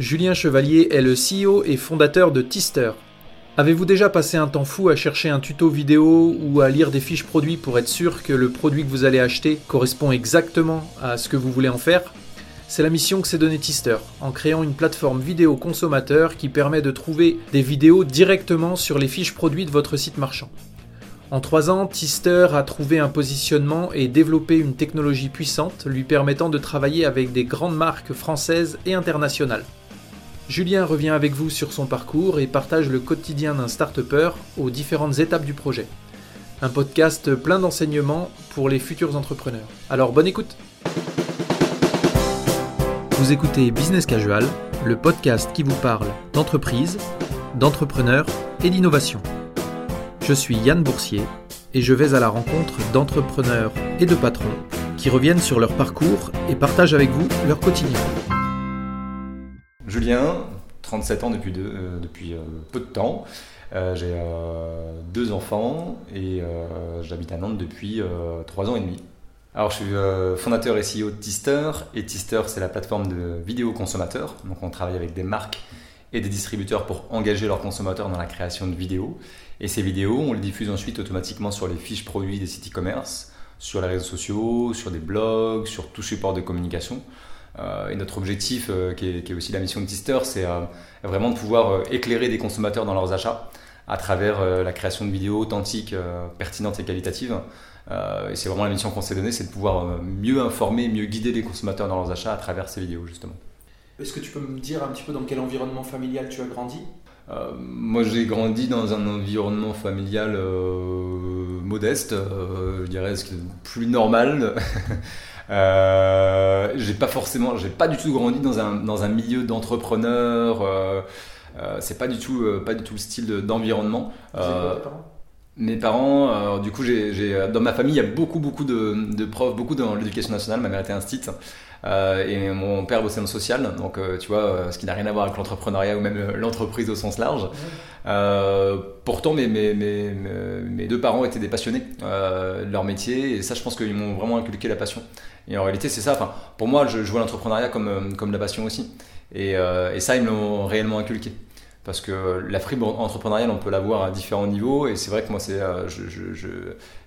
Julien Chevalier est le CEO et fondateur de Tister. Avez-vous déjà passé un temps fou à chercher un tuto vidéo ou à lire des fiches produits pour être sûr que le produit que vous allez acheter correspond exactement à ce que vous voulez en faire? C'est la mission que s'est donnée Tister, en créant une plateforme vidéo consommateur qui permet de trouver des vidéos directement sur les fiches produits de votre site marchand. En trois ans, Tister a trouvé un positionnement et développé une technologie puissante lui permettant de travailler avec des grandes marques françaises et internationales. Julien revient avec vous sur son parcours et partage le quotidien d'un start aux différentes étapes du projet. Un podcast plein d'enseignements pour les futurs entrepreneurs. Alors bonne écoute Vous écoutez Business Casual, le podcast qui vous parle d'entreprise, d'entrepreneurs et d'innovation. Je suis Yann Boursier et je vais à la rencontre d'entrepreneurs et de patrons qui reviennent sur leur parcours et partagent avec vous leur quotidien. Julien, 37 ans depuis, euh, euh, peu de temps. Euh, j'ai deux enfants et j'habite à Nantes depuis trois ans et demi. Alors, je suis fondateur et CEO de Tister. Et Tister, c'est la plateforme de vidéo consommateurs. Donc, on travaille avec des marques et des distributeurs pour engager leurs consommateurs dans la création de vidéos. Et ces vidéos, on les diffuse ensuite automatiquement sur les fiches produits des sites e-commerce, sur les réseaux sociaux, sur des blogs, sur tout support de communication. Euh, et notre objectif, euh, qui est, aussi la mission de Tister, c'est euh, vraiment de pouvoir éclairer des consommateurs dans leurs achats à travers la création de vidéos authentiques, pertinentes et qualitatives. et c'est vraiment la mission qu'on s'est donnée, c'est de pouvoir mieux informer, mieux guider les consommateurs dans leurs achats à travers ces vidéos, justement. Est-ce que tu peux me dire un petit peu dans quel environnement familial tu as grandi? Moi, j'ai grandi dans un environnement familial modeste, je dirais plus normal. Euh, j'ai pas forcément, j'ai pas du tout grandi dans un, dans un milieu d'entrepreneur. Euh, euh, c'est pas du tout, pas du tout le style d'environnement. mes parents, du coup, j'ai, dans ma famille, il y a beaucoup, beaucoup de, de profs, beaucoup dans l'éducation nationale. Ma mère était instite. Euh, et mon père bossait dans le social, donc euh, tu vois, euh, ce qui n'a rien à voir avec l'entrepreneuriat ou même l'entreprise au sens large. pourtant, mes, mes, mes, mes, deux parents étaient des passionnés de leur métier, et ça, je pense qu'ils m'ont vraiment inculqué la passion. Et en réalité, c'est ça. Enfin, pour moi, je, je vois l'entrepreneuriat comme, comme la passion aussi. Et, et ça, ils me l'ont réellement inculqué parce que la fibre entrepreneuriale, on peut l'avoir à différents niveaux, et c'est vrai que moi, c'est, euh, je, je, je,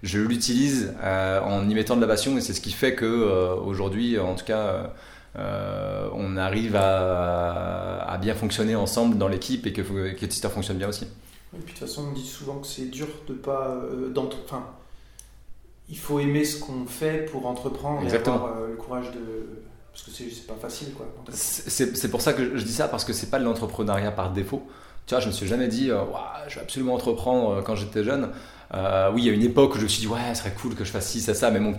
je l'utilise euh, en y mettant de la passion, et c'est ce qui fait que euh, aujourd'hui, en tout cas, on arrive à, à, bien fonctionner ensemble dans l'équipe et que, que Tister fonctionne bien aussi. Et puis de toute façon, on dit souvent que c'est dur de pas, enfin, il faut aimer ce qu'on fait pour entreprendre Exactement. et avoir le courage de parce que c'est pas facile, quoi. C'est pour ça que je dis ça, parce que c'est pas de l'entrepreneuriat par défaut. Tu vois, je me suis jamais dit, euh, je vais absolument entreprendre euh, quand j'étais jeune. Euh, oui, il y a une époque où je me suis dit, ouais, ce serait cool que je fasse ci, ça, ça, mais bon,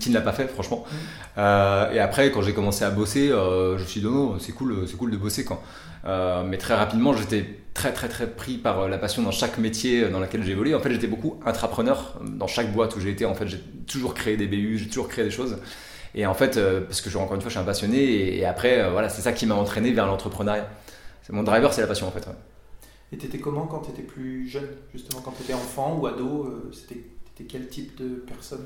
qui ne l'a pas fait, franchement. Mm. et après, quand j'ai commencé à bosser, je me suis dit, non, c'est cool, c'est cool de bosser quand. mais très rapidement, j'étais très, très, très pris par la passion dans chaque métier dans lequel j'ai évolué. En fait, j'étais beaucoup intrapreneur dans chaque boîte où j'ai été. En fait, j'ai toujours créé des BU, j'ai toujours créé des choses. Et en fait, euh, parce que encore une fois, je suis un passionné, et, après, euh, voilà, c'est ça qui m'a entraîné vers l'entrepreneuriat. Mon driver, c'est la passion en fait. Ouais. Et t'étais comment quand t'étais plus jeune, justement, quand t'étais enfant ou ado euh, C'était quel type de personne?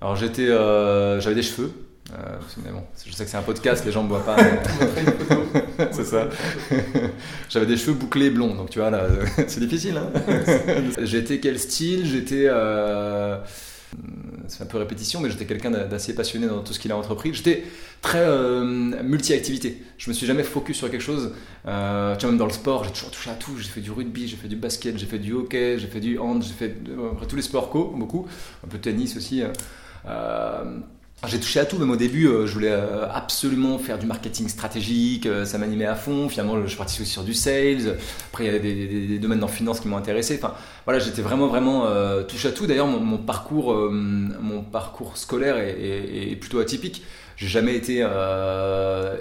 Alors j'étais, j'avais des cheveux. mais bon, je sais que c'est un podcast, les gens ne voient pas. c'est ça. J'avais des cheveux bouclés blonds, donc tu vois là, c'est difficile. Hein j'étais quel style? J'étais c'est un peu répétition, mais j'étais quelqu'un d'assez passionné dans tout ce qu'il a entrepris. J'étais très euh, multi-activité. Je me suis jamais focus sur quelque chose. Euh, même dans le sport, j'ai toujours touché à tout. J'ai fait du rugby, j'ai fait du basket, j'ai fait du hockey, j'ai fait du hand, j'ai fait tous les sports co, beaucoup. Un peu de tennis aussi. Euh, j'ai touché à tout, même au début, euh, je voulais euh, absolument faire du marketing stratégique, euh, ça m'animait à fond. Finalement, je suis parti aussi sur du sales. Après, il y avait des, domaines dans finance qui m'ont intéressé. Enfin, voilà, j'étais vraiment, vraiment touché à tout. D'ailleurs, mon, parcours, mon parcours scolaire est, plutôt atypique. J'ai jamais été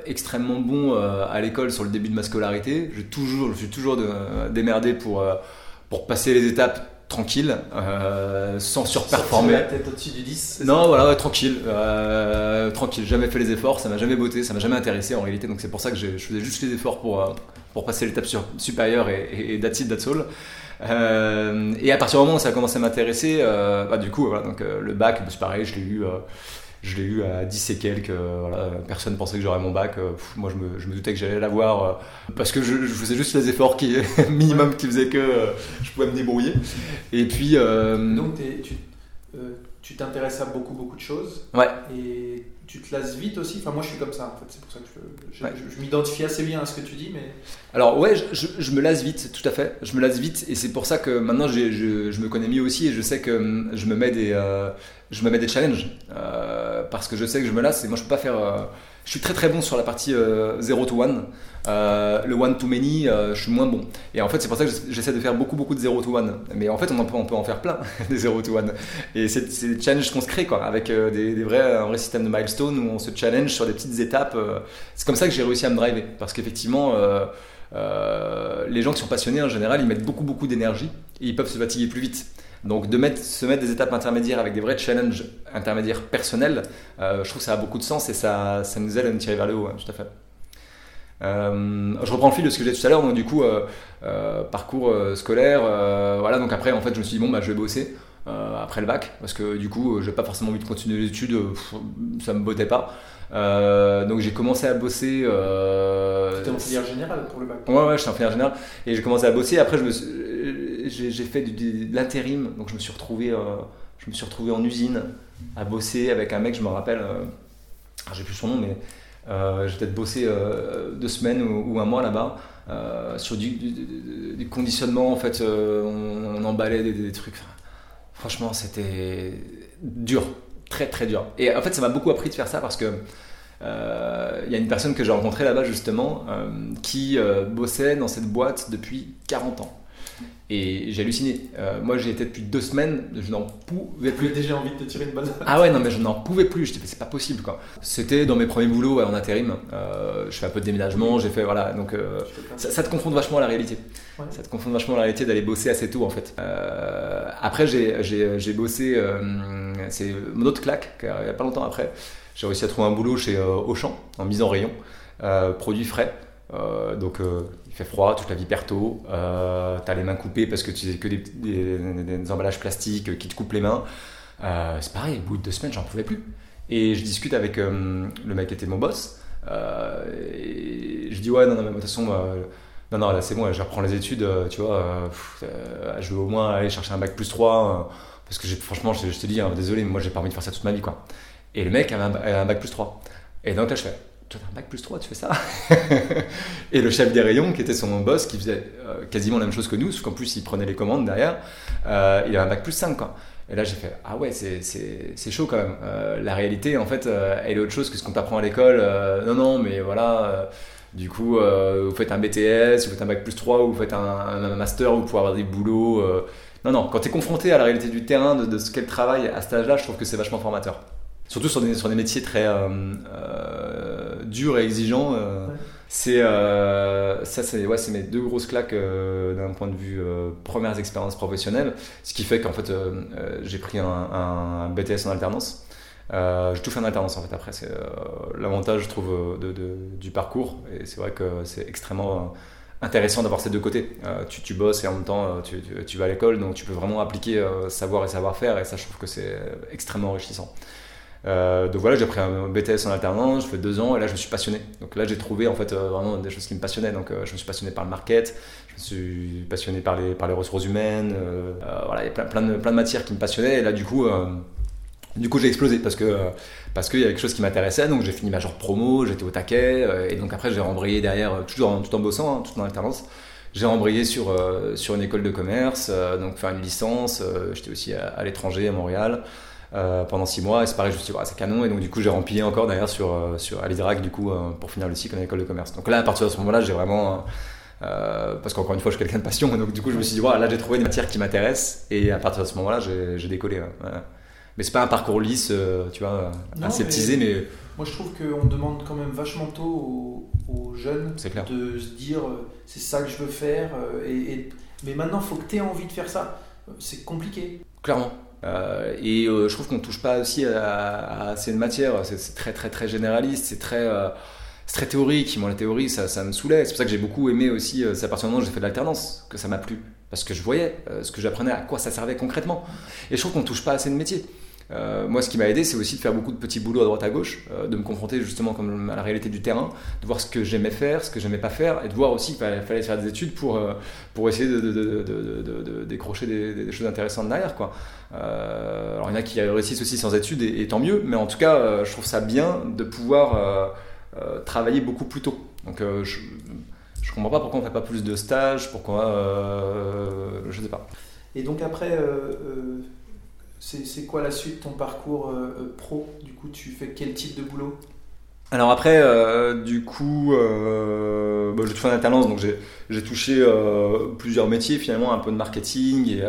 extrêmement bon à l'école sur le début de ma scolarité. Je, toujours, je suis toujours démerdé pour, pour passer les étapes tranquille, euh, sans surperformer. la tête au-dessus du 10 Non, voilà, tranquille. Euh, tranquille, jamais fait les efforts, ça m'a jamais botté, ça m'a jamais intéressé en réalité, donc c'est pour ça que je faisais juste les efforts pour, euh, pour passer l'étape supérieure et, et, et that's it, that's all. et à partir du moment où ça a commencé à m'intéresser, bah, du coup, voilà, donc, le bac, c'est pareil, je l'ai eu je l'ai eu à 10 et quelques. voilà, personne pensait que j'aurais mon bac. moi, je me, je me, doutais que j'allais l'avoir parce que je, je, faisais juste les efforts qui, minimum qui faisaient que je pouvais me débrouiller. Et puis. Donc, tu tu t'intéresses à beaucoup, beaucoup de choses. Ouais. Et tu te lasses vite aussi. Enfin, moi, je suis comme ça, en fait. C'est pour ça que je, je, m'identifie assez bien à ce que tu dis. Mais... Alors, ouais, je, me lasse vite, tout à fait. Je me lasse vite. Et c'est pour ça que maintenant, je, me connais mieux aussi. Et je sais que hum, je me mets des, euh, je me mets des challenges. Euh, parce que je sais que je me lasse. Et moi, je peux pas faire. Euh, je suis très très bon sur la partie 0 euh, to 1. Euh, le one to many, euh, je suis moins bon. Et en fait, c'est pour ça que j'essaie de faire beaucoup beaucoup de 0 to 1. Mais en fait, on, peut, on peut en faire plein des 0 to 1. Et c'est des challenges qu'on se crée, quoi, avec des, vrais, un vrai système de milestone où on se challenge sur des petites étapes. C'est comme ça que j'ai réussi à me driver. Parce qu'effectivement, les gens qui sont passionnés en général, ils mettent beaucoup beaucoup d'énergie et ils peuvent se fatiguer plus vite. Donc de mettre, se mettre des étapes intermédiaires avec des vrais challenges intermédiaires personnels, euh, je trouve que ça a beaucoup de sens et ça, ça nous aide à nous tirer vers le haut, tout à fait. Euh, je reprends le fil de ce que j'ai dit tout à l'heure, donc du coup, euh, parcours scolaire, voilà, donc après en fait je me suis dit bon bah je vais bosser après le bac, parce que du coup je n'ai pas forcément envie de continuer les études, ça me bottait pas. Donc j'ai commencé à bosser. Euh, étais en filière générale pour le bac Ouais, ouais, j'étais en filière générale. Et j'ai commencé à bosser. Après, j'ai fait de l'intérim, donc je me suis retrouvé, euh, je me suis retrouvé en usine à bosser avec un mec, je me rappelle, euh, j'ai plus son nom, mais euh, j'ai peut-être bossé deux semaines ou, un mois là-bas sur du, du, conditionnement. En fait, on, emballait des, trucs. franchement, c'était dur, très très dur. Et en fait, ça m'a beaucoup appris de faire ça parce que il y a une personne que j'ai rencontrée là-bas justement qui bossait dans cette boîte depuis 40 ans. Et j'ai halluciné. Euh, moi, j'ai été depuis deux semaines, je n'en pouvais plus. déjà envie de te tirer une balle. Ah ouais, non, mais je n'en pouvais plus. Je dit, c'est pas possible, quoi. C'était dans mes premiers boulots en intérim. Euh, je fais un peu de déménagement, j'ai fait, voilà. Donc, euh, ça, te confronte vachement à la réalité. Ça te confronte vachement à la réalité d'aller bosser assez tôt, en fait. après, j'ai bossé, c'est mon autre claque, il n'y a pas longtemps après. J'ai réussi à trouver un boulot chez Auchan, en mise en rayon, produits frais. donc, il fait froid, toute la vie perto, euh, tu as les mains coupées parce que tu sais que des, emballages plastiques qui te coupent les mains. Euh, c'est pareil, au bout de deux semaines, j'en pouvais plus. Et je discute avec euh, le mec qui était mon boss. Euh, et je dis, ouais, non, non, mais de toute façon, non, non, là c'est bon, je reprends les études, tu vois. je veux au moins aller chercher un bac plus 3. Parce que franchement, je, te dis, hein, désolé, mais moi j'ai pas envie de faire ça toute ma vie, quoi. Et le mec avait un, un bac plus 3. Et donc là, je fais, tu as un bac plus 3, tu fais ça? Et le chef des rayons, qui était son boss, qui faisait euh, quasiment la même chose que nous, sauf qu'en plus il prenait les commandes derrière, euh, il avait un bac plus 5. Quoi. Et là j'ai fait, ah ouais, c'est chaud quand même. Euh, la réalité, en fait, elle est autre chose que ce qu'on t'apprend à l'école. non, non, mais voilà. du coup, vous faites un BTS, vous faites un bac plus 3, ou vous faites un, master, vous pouvez avoir des boulots. Non, non, quand tu es confronté à la réalité du terrain, de, de ce qu'est le travail à cet âge-là, je trouve que c'est vachement formateur. Surtout sur des, sur des métiers très dur et exigeant. Euh, c'est euh, ça, c'est ouais, c'est mes deux grosses claques euh, d'un point de vue premières expériences professionnelles. Ce qui fait qu'en fait, j'ai pris un, BTS en alternance. j'ai tout fait en alternance en fait. Après, c'est l'avantage, je trouve, de, du parcours. Et c'est vrai que c'est extrêmement intéressant d'avoir ces deux côtés. tu, tu, bosses et en même temps tu, tu, vas à l'école, donc tu peux vraiment appliquer savoir et savoir-faire, et ça je trouve que c'est extrêmement enrichissant. Euh, donc voilà, j'ai pris un BTS en alternance, je fais deux ans et là je me suis passionné. Donc là j'ai trouvé en fait euh, vraiment des choses qui me passionnaient. Donc euh, je me suis passionné par le market, je me suis passionné par les, par les ressources humaines. voilà, il y a plein, plein, de, plein de matières qui me passionnaient et là du coup, du coup j'ai explosé parce que parce qu'il y a quelque chose qui m'intéressait. Donc j'ai fini ma genre promo, j'étais au taquet et donc après j'ai rembrayé derrière, toujours en, tout en bossant, hein, tout en alternance. J'ai rembrayé sur, sur une école de commerce, donc faire une licence. j'étais aussi à l'étranger, à Montréal. Euh, pendant six mois. Et c'est pareil, je me suis dit, c'est canon. Et donc, du coup, j'ai rempli encore d'ailleurs sur, euh, sur, à l'IDRAC, du coup, euh, pour finir le cycle en école de commerce. Donc là, à partir de ce moment-là, j'ai vraiment. parce qu'encore une fois, je suis quelqu'un de passion. Donc, du coup, je me suis dit, voilà, là, j'ai trouvé une matière qui m'intéresse. Et à partir de ce moment-là, j'ai décollé. Mais c'est pas un parcours lisse, tu vois, aseptisé, mais, Moi, je trouve qu'on demande quand même vachement tôt aux, jeunes de se dire, c'est ça que je veux faire. Et, Mais maintenant, il faut que tu aies envie de faire ça. C'est compliqué. Clairement. Euh, et euh, je trouve qu'on ne touche pas aussi à, à, cette matière. C'est très très très généraliste, c'est très, euh, très théorique. Moi, la théorie, ça, ça me saoulait. C'est pour ça que j'ai beaucoup aimé aussi, c'est à partir du moment où j'ai fait de l'alternance que ça m'a plu. Parce que je voyais ce que j'apprenais, à quoi ça servait concrètement. Et je trouve qu'on ne touche pas à ces métiers. Euh, moi, ce qui m'a aidé, c'est aussi de faire beaucoup de petits boulots à droite à gauche, euh, de me confronter justement à la réalité du terrain, de voir ce que j'aimais faire, ce que j'aimais pas faire, et de voir aussi qu'il fallait, faire des études pour, euh, pour essayer de, décrocher des, choses intéressantes derrière. Alors, il y en a qui réussissent aussi sans études, et, tant mieux, mais en tout cas, je trouve ça bien de pouvoir travailler beaucoup plus tôt. Donc, je, je comprends pas pourquoi on fait pas plus de stages, pourquoi. je sais pas. Et donc, après c'est quoi la suite de ton parcours euh, euh, pro? Du coup, tu fais quel type de boulot? Alors après, euh, du coup, j'ai fait en alternance, donc j'ai touché plusieurs métiers finalement, un peu de marketing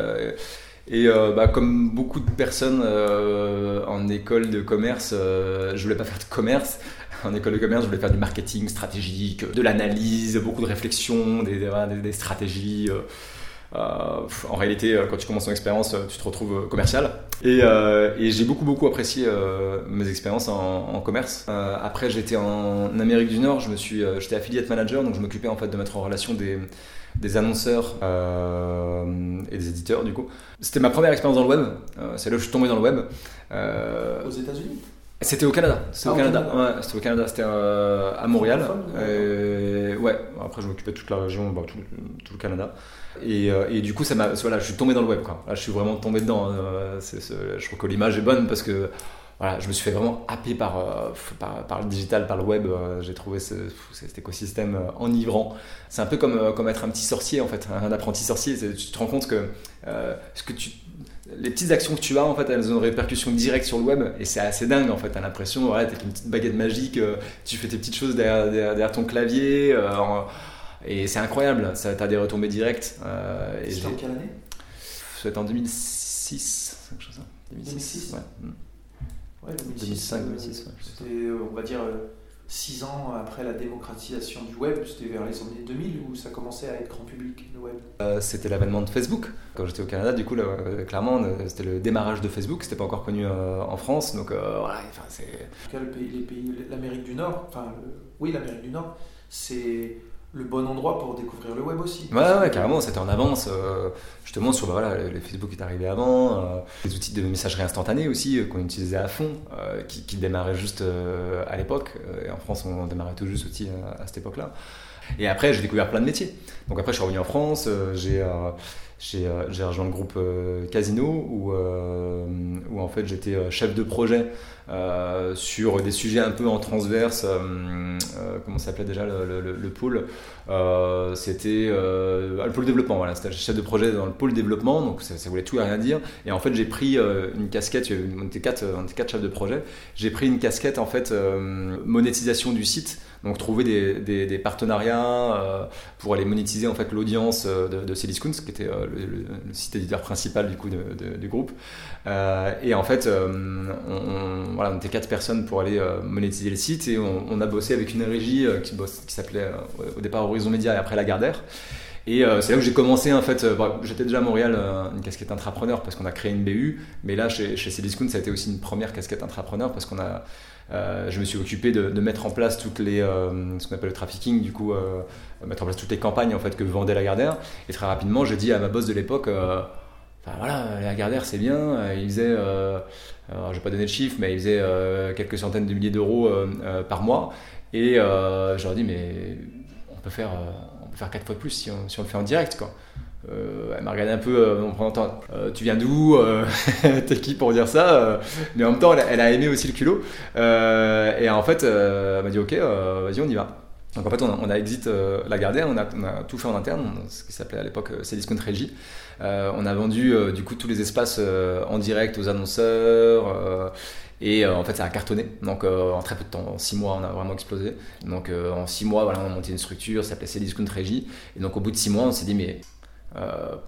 et, bah, comme beaucoup de personnes en école de commerce, je voulais pas faire de commerce. En école de commerce, je voulais faire du marketing stratégique, de l'analyse, beaucoup de réflexion, des, des stratégies. Euh, en réalité, euh, quand tu commences ton expérience, euh, tu te retrouves commercial. Et, j'ai beaucoup, beaucoup apprécié mes expériences en, commerce. après, j'étais en Amérique du Nord, je me suis, j'étais affiliate manager, donc je m'occupais en fait de mettre en relation des, des annonceurs et des éditeurs du coup. C'était ma première expérience dans le web, c'est là où je suis tombé dans le web. Aux États-Unis? C'était au Canada. C'était au, ah, Canada. Ouais, c'était au Canada. C'était à Montréal. ouais. Après, je m'occupais de toute la région, bah, tout, tout, le Canada. Euh, et, du coup, ça m'a, voilà, je suis tombé dans le web. Je suis vraiment tombé dedans. Hein. je trouve que l'image est bonne parce que voilà, je me suis fait vraiment happer par, euh, par, le digital, par le web. Euh, j'ai trouvé cet écosystème enivrant. C'est un peu comme, comme être un petit sorcier, en fait, un apprenti sorcier. Tu te rends compte que, ce que tu, les petites actions que tu as, en fait, elles ont une répercussion directe sur le web. Et c'est assez dingue, en fait. Tu as l'impression, ouais, tu une petite baguette magique, tu fais tes petites choses derrière, ton clavier. Et c'est incroyable, ça as des retombées directes. Euh, C'était en quelle année? C'était en 2006, quelque chose 2006, ouais. ouais 2005, 2006. C'était, on va dire, 6 euh, ans après la démocratisation du web, c'était vers les années 2000 où ça commençait à être grand public, le web euh, C'était l'avènement de Facebook. Quand j'étais au Canada, du coup, clairement, c'était le démarrage de Facebook, c'était pas encore connu en France, donc voilà, enfin, c'est... L'Amérique du Nord, enfin, oui, l'Amérique du Nord, c'est le bon endroit pour découvrir le web aussi. Ouais, ouais, carrément, c'était en avance. Euh, justement, sur voilà, le Facebook est arrivé avant, euh, les outils de messagerie instantanée aussi, euh, qu'on utilisait à fond, qui, qui, démarraient juste à l'époque. et en France, on démarrait tout juste aussi à, cette époque-là. Et après, j'ai découvert plein de métiers. Donc après, je suis revenu en France, j'ai j'ai rejoint le groupe Casino où, où en fait j'étais chef de projet euh, sur des sujets un peu en transverse. Euh, euh, comment s'appelait déjà le, le, pôle C'était le pôle développement. Voilà, c'était chef de projet dans le pôle développement, donc ça, voulait tout et rien dire. Et en fait, j'ai pris une casquette. On était quatre, on était quatre chefs de projet. J'ai pris une casquette en fait monétisation du site. Donc trouver des, partenariats pour aller monétiser en fait l'audience de, de Cdiscount, qui était le, site éditeur principal du coup du groupe. et en fait, on, voilà, on était quatre personnes pour aller euh, monétiser le site et on, a bossé avec une régie euh, qui, qui s'appelait euh, au départ Horizon Média et après Lagardère. Et c'est là où j'ai commencé en fait. J'étais déjà à Montréal, une casquette intrapreneur parce qu'on a créé une BU, mais là chez, chez Cdiscount ça a été aussi une première casquette intrapreneur parce qu'on a, je me suis occupé de, mettre en place toutes les, ce qu'on appelle le trafficking, du coup, mettre en place toutes les campagnes en fait que vendait Lagardère. Et très rapidement, j'ai dit à ma boss de l'époque, enfin voilà, Lagardère c'est bien, il faisait alors, je vais pas donner de chiffre, mais il faisait euh, quelques centaines de milliers d'euros euh, euh, par mois. Et je leur ai dit, mais on peut faire, on peut faire quatre fois plus si on, si on le fait en direct, quoi. Elle m'a regardé un peu en prenant temps. tu viens d'où T'es qui pour dire ça Mais en même temps, elle, a aimé aussi le culot. et en fait, elle m'a dit Ok, vas-y, on y va. Donc en fait, on a, exit la Gardère, on a, tout fait en interne, ce qui s'appelait à l'époque Régie. Euh, on a vendu euh, du coup tous les espaces euh, en direct aux annonceurs. Et en fait, ça a cartonné. Donc, en très peu de temps, en six mois, on a vraiment explosé. Donc, en six mois, voilà, on a monté une structure, ça s'appelait Cdiscount Régie. Et donc, au bout de six mois, on s'est dit, mais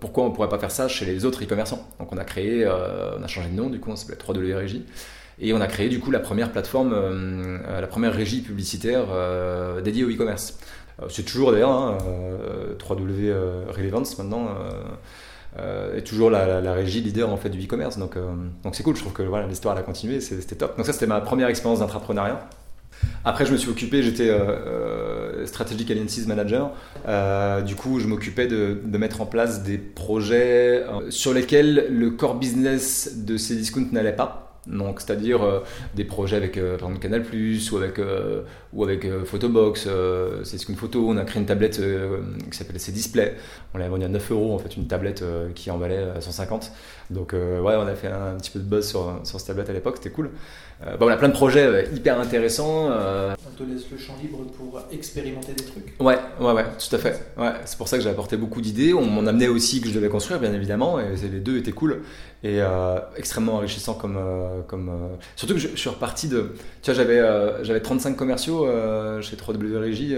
pourquoi on ne pourrait pas faire ça chez les autres e-commerçants? Donc, on a créé, on a changé de nom, du coup, on s'appelait 3W Régie. Et on a créé, du coup, la première plateforme, la première régie publicitaire dédiée au e-commerce. C'est toujours d'ailleurs hein, 3W Relevance maintenant. Euh, est toujours la, régie leader en fait du e-commerce. Donc euh, donc c'est cool. Je trouve que l'histoire a continué, c'était top. Donc ça c'était ma première expérience d'entrepreneuriat. Après, je me suis occupé, j'étais euh, Strategic Alliances Manager. du coup, je m'occupais de, mettre en place des projets sur lesquels le core business de ces discounts n'allait pas. Donc, c'est-à-dire euh, des projets avec euh, par exemple Canal ou avec, euh, ou avec Photobox, c'est ce qu'une photo. On a créé une tablette qui s'appelle C Display. On l'a vendue à 9 euros, en fait, une tablette qui en valait 150. Donc, ouais, on a fait un, petit peu de buzz sur, sur cette tablette à l'époque, c'était cool. Bah, on a plein de projets hyper intéressants. Te laisse le champ libre pour expérimenter des trucs. Ouais, ouais, ouais, tout à fait. Ouais, c'est pour ça que j'ai apporté beaucoup d'idées. On m'en amenait aussi que je devais construire, bien évidemment, et les deux étaient cool et extrêmement enrichissants comme euh, comme, euh, surtout que je, suis reparti de. Tu vois, j'avais, euh, j'avais 35 commerciaux chez 3W Régie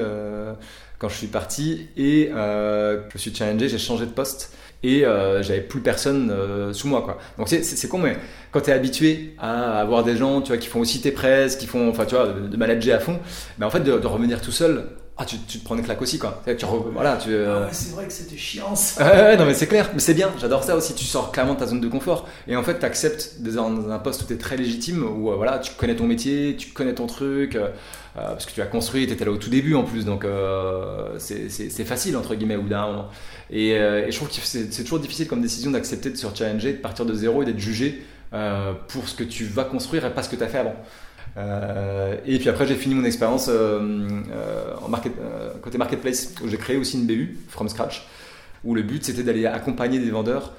quand je suis parti et je me suis challengé, j'ai changé de poste et j'avais plus personne sous moi quoi. Donc c'est, con mais quand tu es habitué à avoir des gens tu vois qui font aussi tes presses, qui font enfin tu vois de, manager à fond, mais en fait de, de revenir tout seul, ah, tu, tu, te prends des claques aussi, quoi. Tu, voilà, tu, ah c'est vrai que c'était chiant ça. Ouais, non, mais c'est clair, mais c'est bien, j'adore ça aussi. Tu sors clairement de ta zone de confort. Et en fait, tu acceptes dans un poste où tu es très légitime, où euh, voilà, tu connais ton métier, tu connais ton truc, euh, euh, parce que tu as construit, tu étais là au tout début en plus, donc c'est facile, entre guillemets, ou d'un moment. Et, et, je trouve que c'est toujours difficile comme décision d'accepter de se challenger, de partir de zéro et d'être jugé pour ce que tu vas construire et pas ce que tu as fait avant. Euh, et puis après, j'ai fini mon expérience euh, euh, côté marketplace, où j'ai créé aussi une BU, from scratch, où le but c'était d'aller accompagner des vendeurs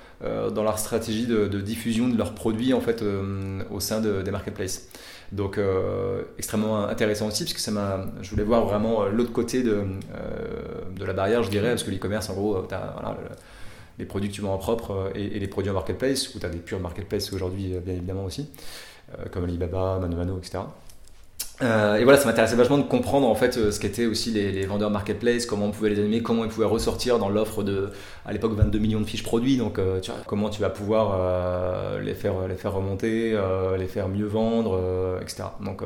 dans leur stratégie de, diffusion de leurs produits en fait au sein de, des marketplaces. Donc extrêmement intéressant aussi parce que ça m'a, je voulais voir vraiment l'autre côté de, de la barrière, je dirais, parce que l'e-commerce en gros, tu as les produits que tu vends en propre et, et les produits en marketplace, ou tu as des purs marketplaces aujourd'hui bien évidemment aussi. Euh, comme Alibaba, Mano etc. Euh, et voilà, ça m'intéressait vachement de comprendre en fait euh, ce qu'étaient aussi les, vendeurs marketplace, comment on pouvait les animer, comment ils pouvaient ressortir dans l'offre de, à l'époque, 22 millions de fiches produits. Donc, tu vois, comment tu vas pouvoir les, faire, les faire remonter, les faire mieux vendre, etc. Donc,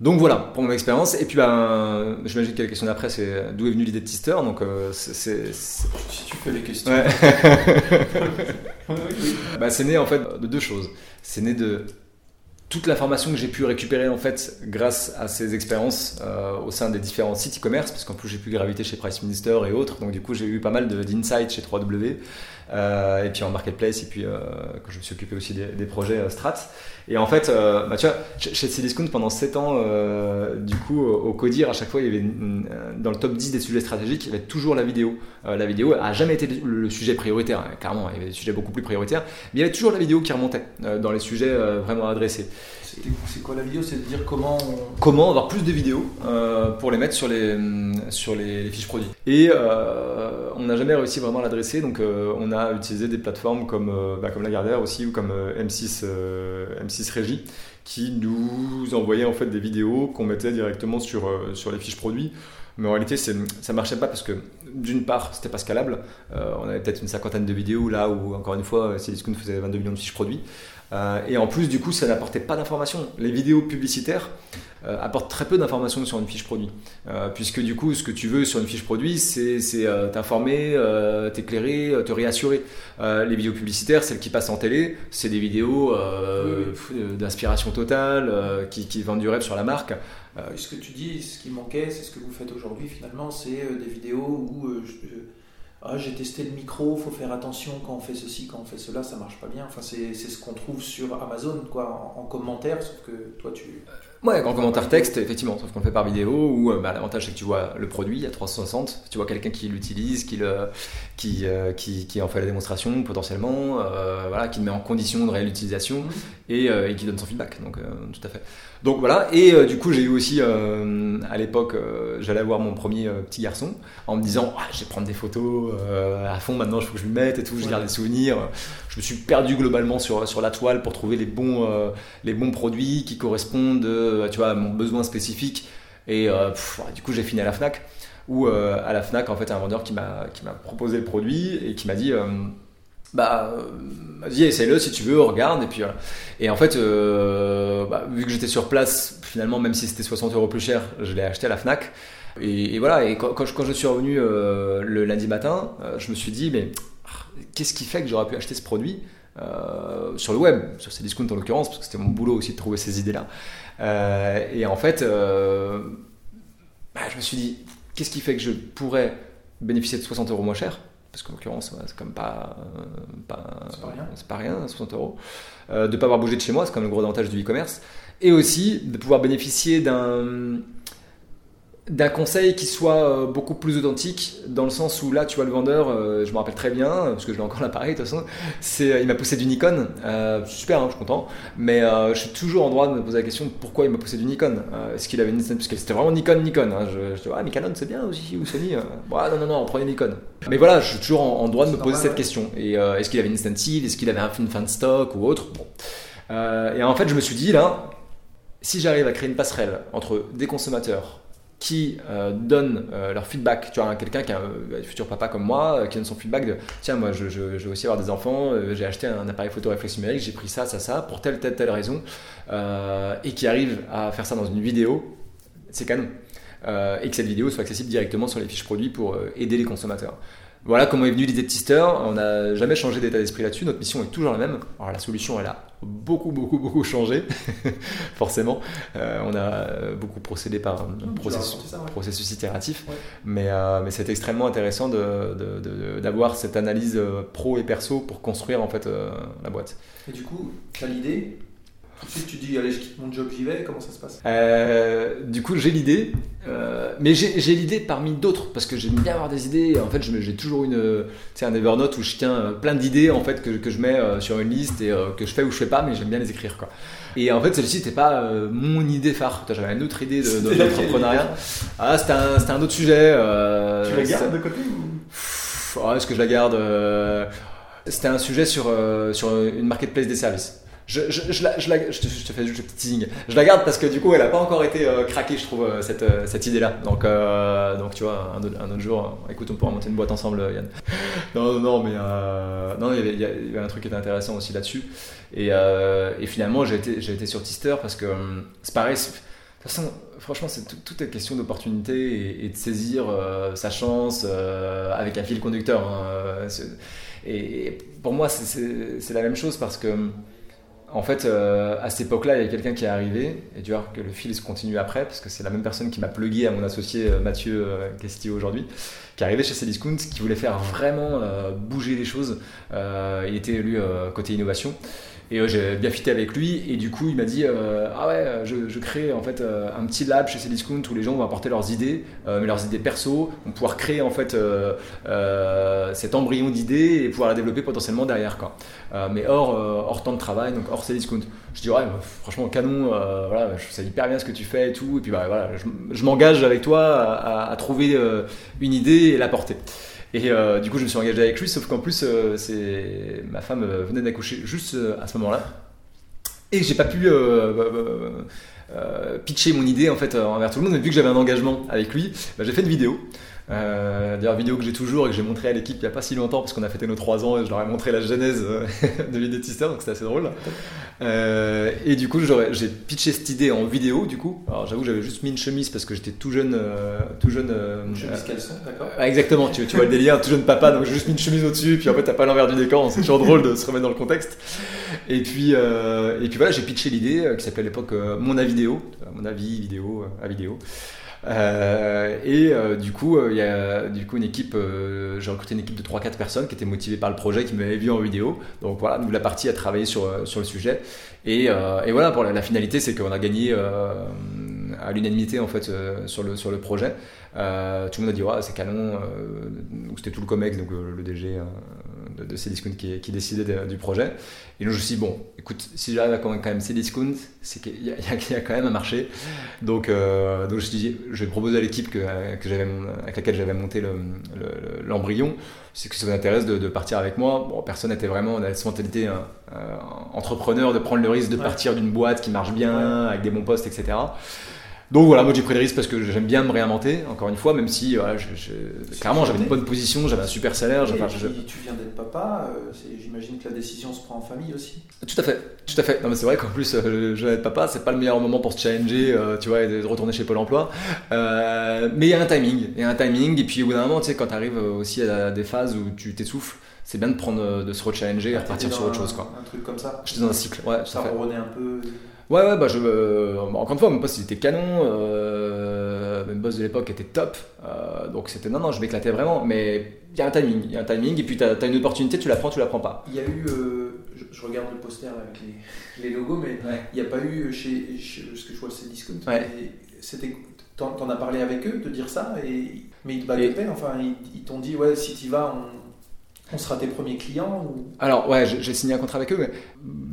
donc voilà pour mon expérience. Et puis, ben, j'imagine que la question d'après, c'est d'où est venue l'idée de Tister? Donc, c'est, Si tu fais les questions. bah, c'est né en fait de deux choses. C'est né de toute l'information que j'ai pu récupérer en fait grâce à ces expériences euh, au sein des différents sites e-commerce, parce qu'en plus j'ai pu graviter chez Price Minister et autres, donc du coup j'ai eu pas mal d'insights chez 3W, euh, et puis en marketplace, et puis euh, quand je me suis occupé aussi des, projets Strat. Et en fait, bah, tu vois, chez Cdiscount pendant 7 ans, du coup au Codir, à chaque fois, il y avait dans le top 10 des sujets stratégiques, il y avait toujours la vidéo. la vidéo a jamais été le, sujet prioritaire, hein, clairement, il y avait des sujets beaucoup plus prioritaires, mais il y avait toujours la vidéo qui remontait dans les sujets vraiment adressés. C'est quoi la vidéo? C'est de dire comment comment avoir plus de vidéos euh, pour les mettre sur les sur les, fiches produits. Et euh, on n'a jamais réussi vraiment à l'adresser, donc euh, on a utilisé des plateformes comme bah, Lagardère aussi ou comme M6 M6 Régie qui nous envoyaient en fait des vidéos qu'on mettait directement sur sur les fiches produits. Mais en réalité, ça marchait pas parce que d'une part, c'était pas scalable. on avait peut-être une cinquantaine de vidéos là où, encore une fois, Cdiscount faisait 22 millions de fiches produits. Euh, et en plus, du coup, ça n'apportait pas d'informations. Les vidéos publicitaires euh, apportent très peu d'informations sur une fiche produit. Euh, puisque du coup, ce que tu veux sur une fiche produit, c'est t'informer, t'éclairer, te réassurer. les vidéos publicitaires, celles qui passent en télé, c'est des vidéos d'inspiration totale, qui, qui, vendent du rêve sur la marque. ce que tu dis, ce qui manquait, c'est ce que vous faites aujourd'hui finalement, c'est des vidéos où ah, j'ai testé le micro, faut faire attention quand on fait ceci, quand on fait cela, ça marche pas bien. Enfin, c'est ce qu'on trouve sur Amazon, quoi, en, commentaire, sauf que toi, tu. Ouais, en commentaire texte, effectivement, sauf qu'on le fait par vidéo, où euh, bah, l'avantage c'est que tu vois le produit à 360, tu vois quelqu'un qui l'utilise, qui, le, qui, euh, qui, qui, en fait la démonstration potentiellement, euh, voilà, qui le met en condition de réelle utilisation mmh. et, et, qui donne son feedback. Donc, tout à fait. Donc voilà, et du coup j'ai eu aussi à l'époque, j'allais avoir mon premier petit garçon en me disant ah, je vais prendre des photos à fond maintenant, il faut que je lui mette et tout, je garde des souvenirs. Je me suis perdu globalement sur, sur la toile pour trouver les bons, les bons produits qui correspondent tu vois, mon besoin spécifique. Et du coup j'ai fini à la FNAC, où à la FNAC en fait un vendeur qui m'a proposé le produit et qui m'a dit bah vas-y essaye-le si tu veux regarde et puis voilà. et en fait euh, bah, vu que j'étais sur place finalement même si c'était 60 euros plus cher je l'ai acheté à la Fnac et, voilà et quand, quand, je, suis revenu euh, le lundi matin euh, je me suis dit mais ah, qu'est-ce qui fait que j'aurais pu acheter ce produit sur le web sur ces discounts en l'occurrence parce que c'était mon boulot aussi de trouver ces idées là et en fait bah, je me suis dit qu'est-ce qui fait que je pourrais bénéficier de 60 euros moins cher? Parce qu'en l'occurrence, c'est quand même pas, pas, c'est pas rien, 60 euros. de ne pas avoir bougé de chez moi, c'est quand même le gros avantage du e-commerce. Et aussi de pouvoir bénéficier d'un d'un conseil qui soit euh, beaucoup plus authentique dans le sens où là tu vois le vendeur euh, je me rappelle très bien parce que je l'ai encore l'appareil de toute façon c'est il m'a poussé du Nikon euh, super hein, je suis content mais je suis toujours en droit de me poser la question pourquoi il m'a poussé du Nikon est-ce qu'il avait une parce que c'était vraiment Nikon Nikon hein. je, je dis ah mais Canon c'est bien aussi ou Sony bon, non non non prenez Nikon mais voilà je suis toujours en, droit de me poser cette question et est-ce qu'il avait une stencil est-ce qu'il avait un film fin de stock ou autre bon. et en fait je me suis dit là si j'arrive à créer une passerelle entre des consommateurs qui euh, donnent euh, leur feedback. Tu vois, quelqu'un qui est un, futur papa comme moi, euh, qui donne son feedback de tiens, moi je, je, vais aussi avoir des enfants, j'ai acheté un appareil photo réflexe numérique, j'ai pris ça, ça, ça, pour telle, telle, telle raison, et qui arrive à faire ça dans une vidéo, c'est canon. et que cette vidéo soit accessible directement sur les fiches produits pour aider les consommateurs. Voilà comment est venue l'idée de Tister. On n'a jamais changé d'état d'esprit là-dessus. Notre mission est toujours la même. Alors la solution, elle a beaucoup, beaucoup, beaucoup changé, forcément. Euh, on a beaucoup procédé par un processus, itératif. Mais, euh, mais c'est extrêmement intéressant d'avoir cette analyse euh, pro et perso pour construire en fait la boîte. Et du coup, tu as l'idée de suite, tu dis, allez, je quitte mon job, j'y vais. Comment ça se passe? Euh, Du coup, j'ai l'idée. Euh, mais j'ai l'idée parmi d'autres, parce que j'aime bien avoir des idées. En fait, j'ai toujours une, un Evernote où je tiens euh, plein d'idées en fait, que, que, je mets sur une liste et que je fais ou je fais pas, mais j'aime bien les écrire. Quoi. Et en fait, celle-ci, c'était pas mon idée phare. J'avais une autre idée d'entrepreneuriat. Ah, c'était un, un, autre sujet. tu la gardes de côté ou? Est-ce que je la garde C'était un sujet sur, sur une marketplace des services. Je, je, je, te, fais juste un petit teasing. Je la garde parce que du coup, elle n'a pas encore été euh, craquée, je trouve, euh, cette, euh, cette idée-là. Donc, donc, tu vois, un, un, autre jour, écoute, on pourra monter une boîte ensemble, Yann. non, non, mais non, il y, avait, un truc qui était intéressant aussi là-dessus. Et, et, finalement, j'ai été, été sur Tister parce que c'est pareil. De toute façon, franchement, c'est tout, est question d'opportunité et, de saisir sa chance avec un fil conducteur. Hein, et pour moi, c'est la même chose parce que en fait, euh, à cette époque-là, il y a quelqu'un qui est arrivé, et tu que le fil se continue après, parce que c'est la même personne qui m'a plugué à mon associé euh, Mathieu euh, aujourd'hui, qui est arrivé chez Cdiscount, qui voulait faire vraiment bouger les choses. il était lui côté innovation. Et euh, j'ai bien fité avec lui. Et du coup, il m'a dit euh, Ah ouais, je, crée en fait euh, un petit lab chez Cdiscount où les gens vont apporter leurs idées, mais leurs idées perso, vont pouvoir créer en fait cet embryon d'idées et pouvoir la développer potentiellement derrière. Quoi. mais hors, temps de travail, donc hors Cdiscount. Je dis Ouais, franchement, canon, voilà, je sais hyper bien ce que tu fais et tout. Et puis bah, voilà, je, m'engage avec toi à, à trouver une idée et la porter. Et euh, du coup, je me suis engagé avec lui, sauf qu'en plus, euh, ma femme euh, venait d'accoucher juste à ce moment-là. Et j'ai pas pu pitcher mon idée en fait envers tout le monde, mais vu que j'avais un engagement avec lui, bah, j'ai fait une vidéo euh, D'ailleurs, vidéo que j'ai toujours et que j'ai montré à l'équipe il n'y a pas si longtemps parce qu'on a fêté nos 3 ans et je leur ai montré la genèse euh, de l'idée de donc c'était assez drôle. Euh, et du coup, j'ai pitché cette idée en vidéo. Du coup, alors j'avoue, j'avais juste mis une chemise parce que j'étais tout jeune. Euh, tout jeune une chemise caleçon, d'accord ah, Exactement, tu, tu, vois le délire, tout jeune papa, donc j'ai juste mis une chemise au-dessus, puis en fait, t'as pas l'envers du décor, c'est toujours drôle de se remettre dans le contexte. Et puis, et puis voilà, j'ai pitché l'idée qui s'appelait à l'époque Mon avis vidéo, mon avis vidéo à vidéo. Euh, et euh, du coup, euh, il y a du coup une équipe, j'ai recruté une équipe de 3-4 personnes qui étaient motivées par le projet, qui m'avaient vu en vidéo. Donc voilà, nous la partie a travaillé sur, sur le sujet. Et, et voilà, pour la, finalité, c'est qu'on a gagné à l'unanimité en fait sur, le, sur le projet. tout le monde a dit ouais, c'est canon. c'était tout le COMEX, donc le DG de, de Cdiscount qui, qui décidait du projet. Et donc je me suis dit, bon, écoute, si j'arrive à convaincre quand même Cdiscount, c'est qu'il y, y, a quand même un marché. Donc, euh, donc je me suis dit, je vais proposer à l'équipe que, que avec laquelle j'avais monté l'embryon, c'est que ça vous intéresse de, partir avec moi. Bon, personne n'était vraiment dans cette mentalité hein, euh, entrepreneur de prendre le risque de partir d'une boîte qui marche bien, avec des bons postes, etc. Donc voilà, moi j'ai pris le risque parce que j'aime bien me réinventer, encore une fois, même si voilà, clairement j'avais une bonne position, j'avais un super salaire. Et Tu viens d'être papa, euh, j'imagine que la décision se prend en famille aussi. Tout à fait, tout à fait. Non mais c'est vrai qu'en plus, euh, je viens d'être papa, c'est pas le meilleur moment pour se challenger, euh, tu vois, et de retourner chez Pôle Emploi. mais il y a un timing, il y a un timing, et puis au bout d'un moment, tu sais, quand tu arrives aussi à des phases où tu t'essouffles, c'est bien de prendre, de se rechallenger et ah, repartir sur autre chose, quoi. Un truc comme ça. J'étais dans un cycle, ouais. Ça un peu. Ouais, ouais, bah je, euh, encore une fois, mon poste il était canon, euh, mon boss de l'époque était top, euh, donc c'était non, non, je m'éclatais vraiment, mais il y a un timing, il y a un timing, et puis tu as, une opportunité, tu la prends, tu la prends pas. Il y a eu, je, regarde le poster avec les, les logos, mais il n'y a pas eu chez, ce que je vois, c'est Discount, ouais. c'était, t'en as parlé avec eux de dire ça, et, mais ils te enfin, ils, ils t'ont dit, ouais, si tu vas, on on sera tes premiers clients ou... Alors ouais, j'ai signé un contrat avec eux, mais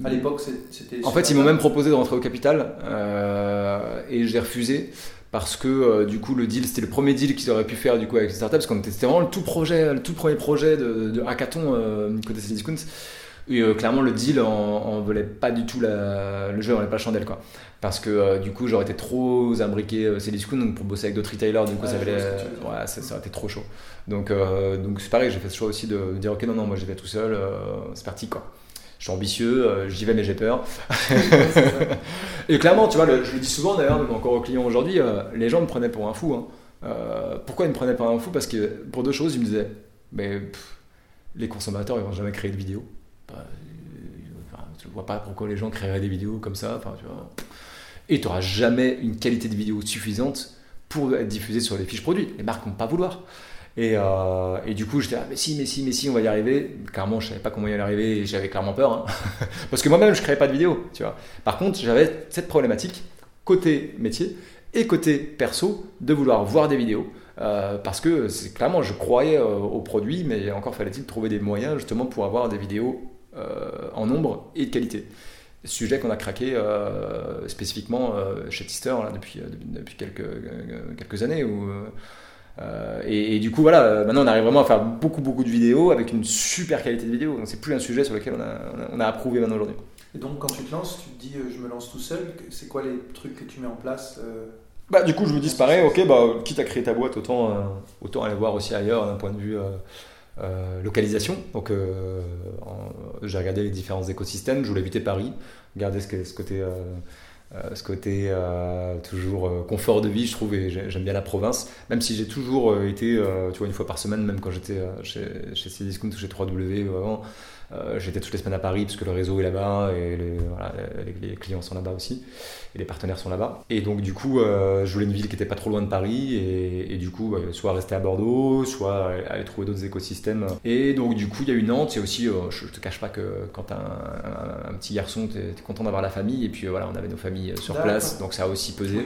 à l'époque c'était. En fait, ils m'ont même proposé de rentrer au capital euh, et j'ai refusé parce que euh, du coup le deal c'était le premier deal qu'ils auraient pu faire du coup avec les startups parce qu'on c'était vraiment le tout projet, le tout premier projet de, de hackathon euh, côté Cdiscount. Et clairement le deal on, ne pas du tout la, le jeu, on n'avait pas la chandelle quoi. Parce que euh, du coup j'aurais été trop imbriqué euh, Cdiscount donc pour bosser avec d'autres retailers du coup ça, ouais, ça, aurait été trop chaud. Donc euh, donc c'est pareil j'ai fait ce choix aussi de, dire ok non non moi j'y vais tout seul c'est parti quoi. Je suis ambitieux j'y vais mais j'ai peur. Et clairement tu vois je le dis souvent d'ailleurs même encore aux clients aujourd'hui les gens me prenaient pour un fou hein. pourquoi ils me prenaient pour un fou? Parce que pour deux choses ils me disaient mais les consommateurs ils vont jamais créer de vidéos bah, je vois pas pourquoi les gens créeraient des vidéos comme ça enfin et tu n'auras jamais une qualité de vidéo suffisante pour être diffusée sur les fiches produits. Les marques vont pas vouloir. Et, euh, et, du coup, j'étais là, mais si, mais si, mais si, on va y arriver. Clairement, je savais pas comment y arriver et j'avais clairement peur. Hein. Parce que moi-même, je créais pas de vidéo, tu vois. Par contre, j'avais cette problématique, côté métier et côté perso, de vouloir voir des vidéos. Euh, parce que clairement, je croyais euh, au produit, mais encore fallait-il trouver des moyens justement pour avoir des vidéos en nombre et de qualité sujet qu'on a craqué euh, spécifiquement euh, chez Tister depuis, euh, depuis quelques, quelques années. Où, et, du coup, voilà, maintenant on arrive vraiment à faire beaucoup, beaucoup de vidéos avec une super qualité de vidéo. Donc c'est plus un sujet sur lequel on a, on a, approuvé maintenant aujourd'hui. Et donc quand tu te lances, tu te dis je me lance tout seul, c'est quoi les trucs que tu mets en place bah, du coup, je me dis, pareil, ok, bah, quitte à créer ta boîte, autant, autant aller voir aussi ailleurs d'un point de vue euh, localisation. Donc, euh, j'ai regardé les différents écosystèmes. Je voulais éviter Paris, garder ce, côté, euh, ce côté toujours confort de vie, je trouve, et j'aime bien la province. Même si j'ai toujours été, tu vois, une fois par semaine, même quand j'étais chez, chez Cdiscount ou chez 3W avant, euh, j'étais toutes les semaines à Paris parce que le réseau est là-bas et les, clients sont là-bas aussi et les partenaires sont là-bas. Et donc du coup, euh, je voulais une ville qui était pas trop loin de Paris et, du coup, soit rester à Bordeaux, soit aller trouver d'autres écosystèmes. Et donc du coup, il y a eu Nantes. Et aussi, euh, je te cache pas que quand tu un, un, petit garçon, tu es, content d'avoir la famille. Et puis voilà, on avait nos familles sur place, donc ça a aussi pesé.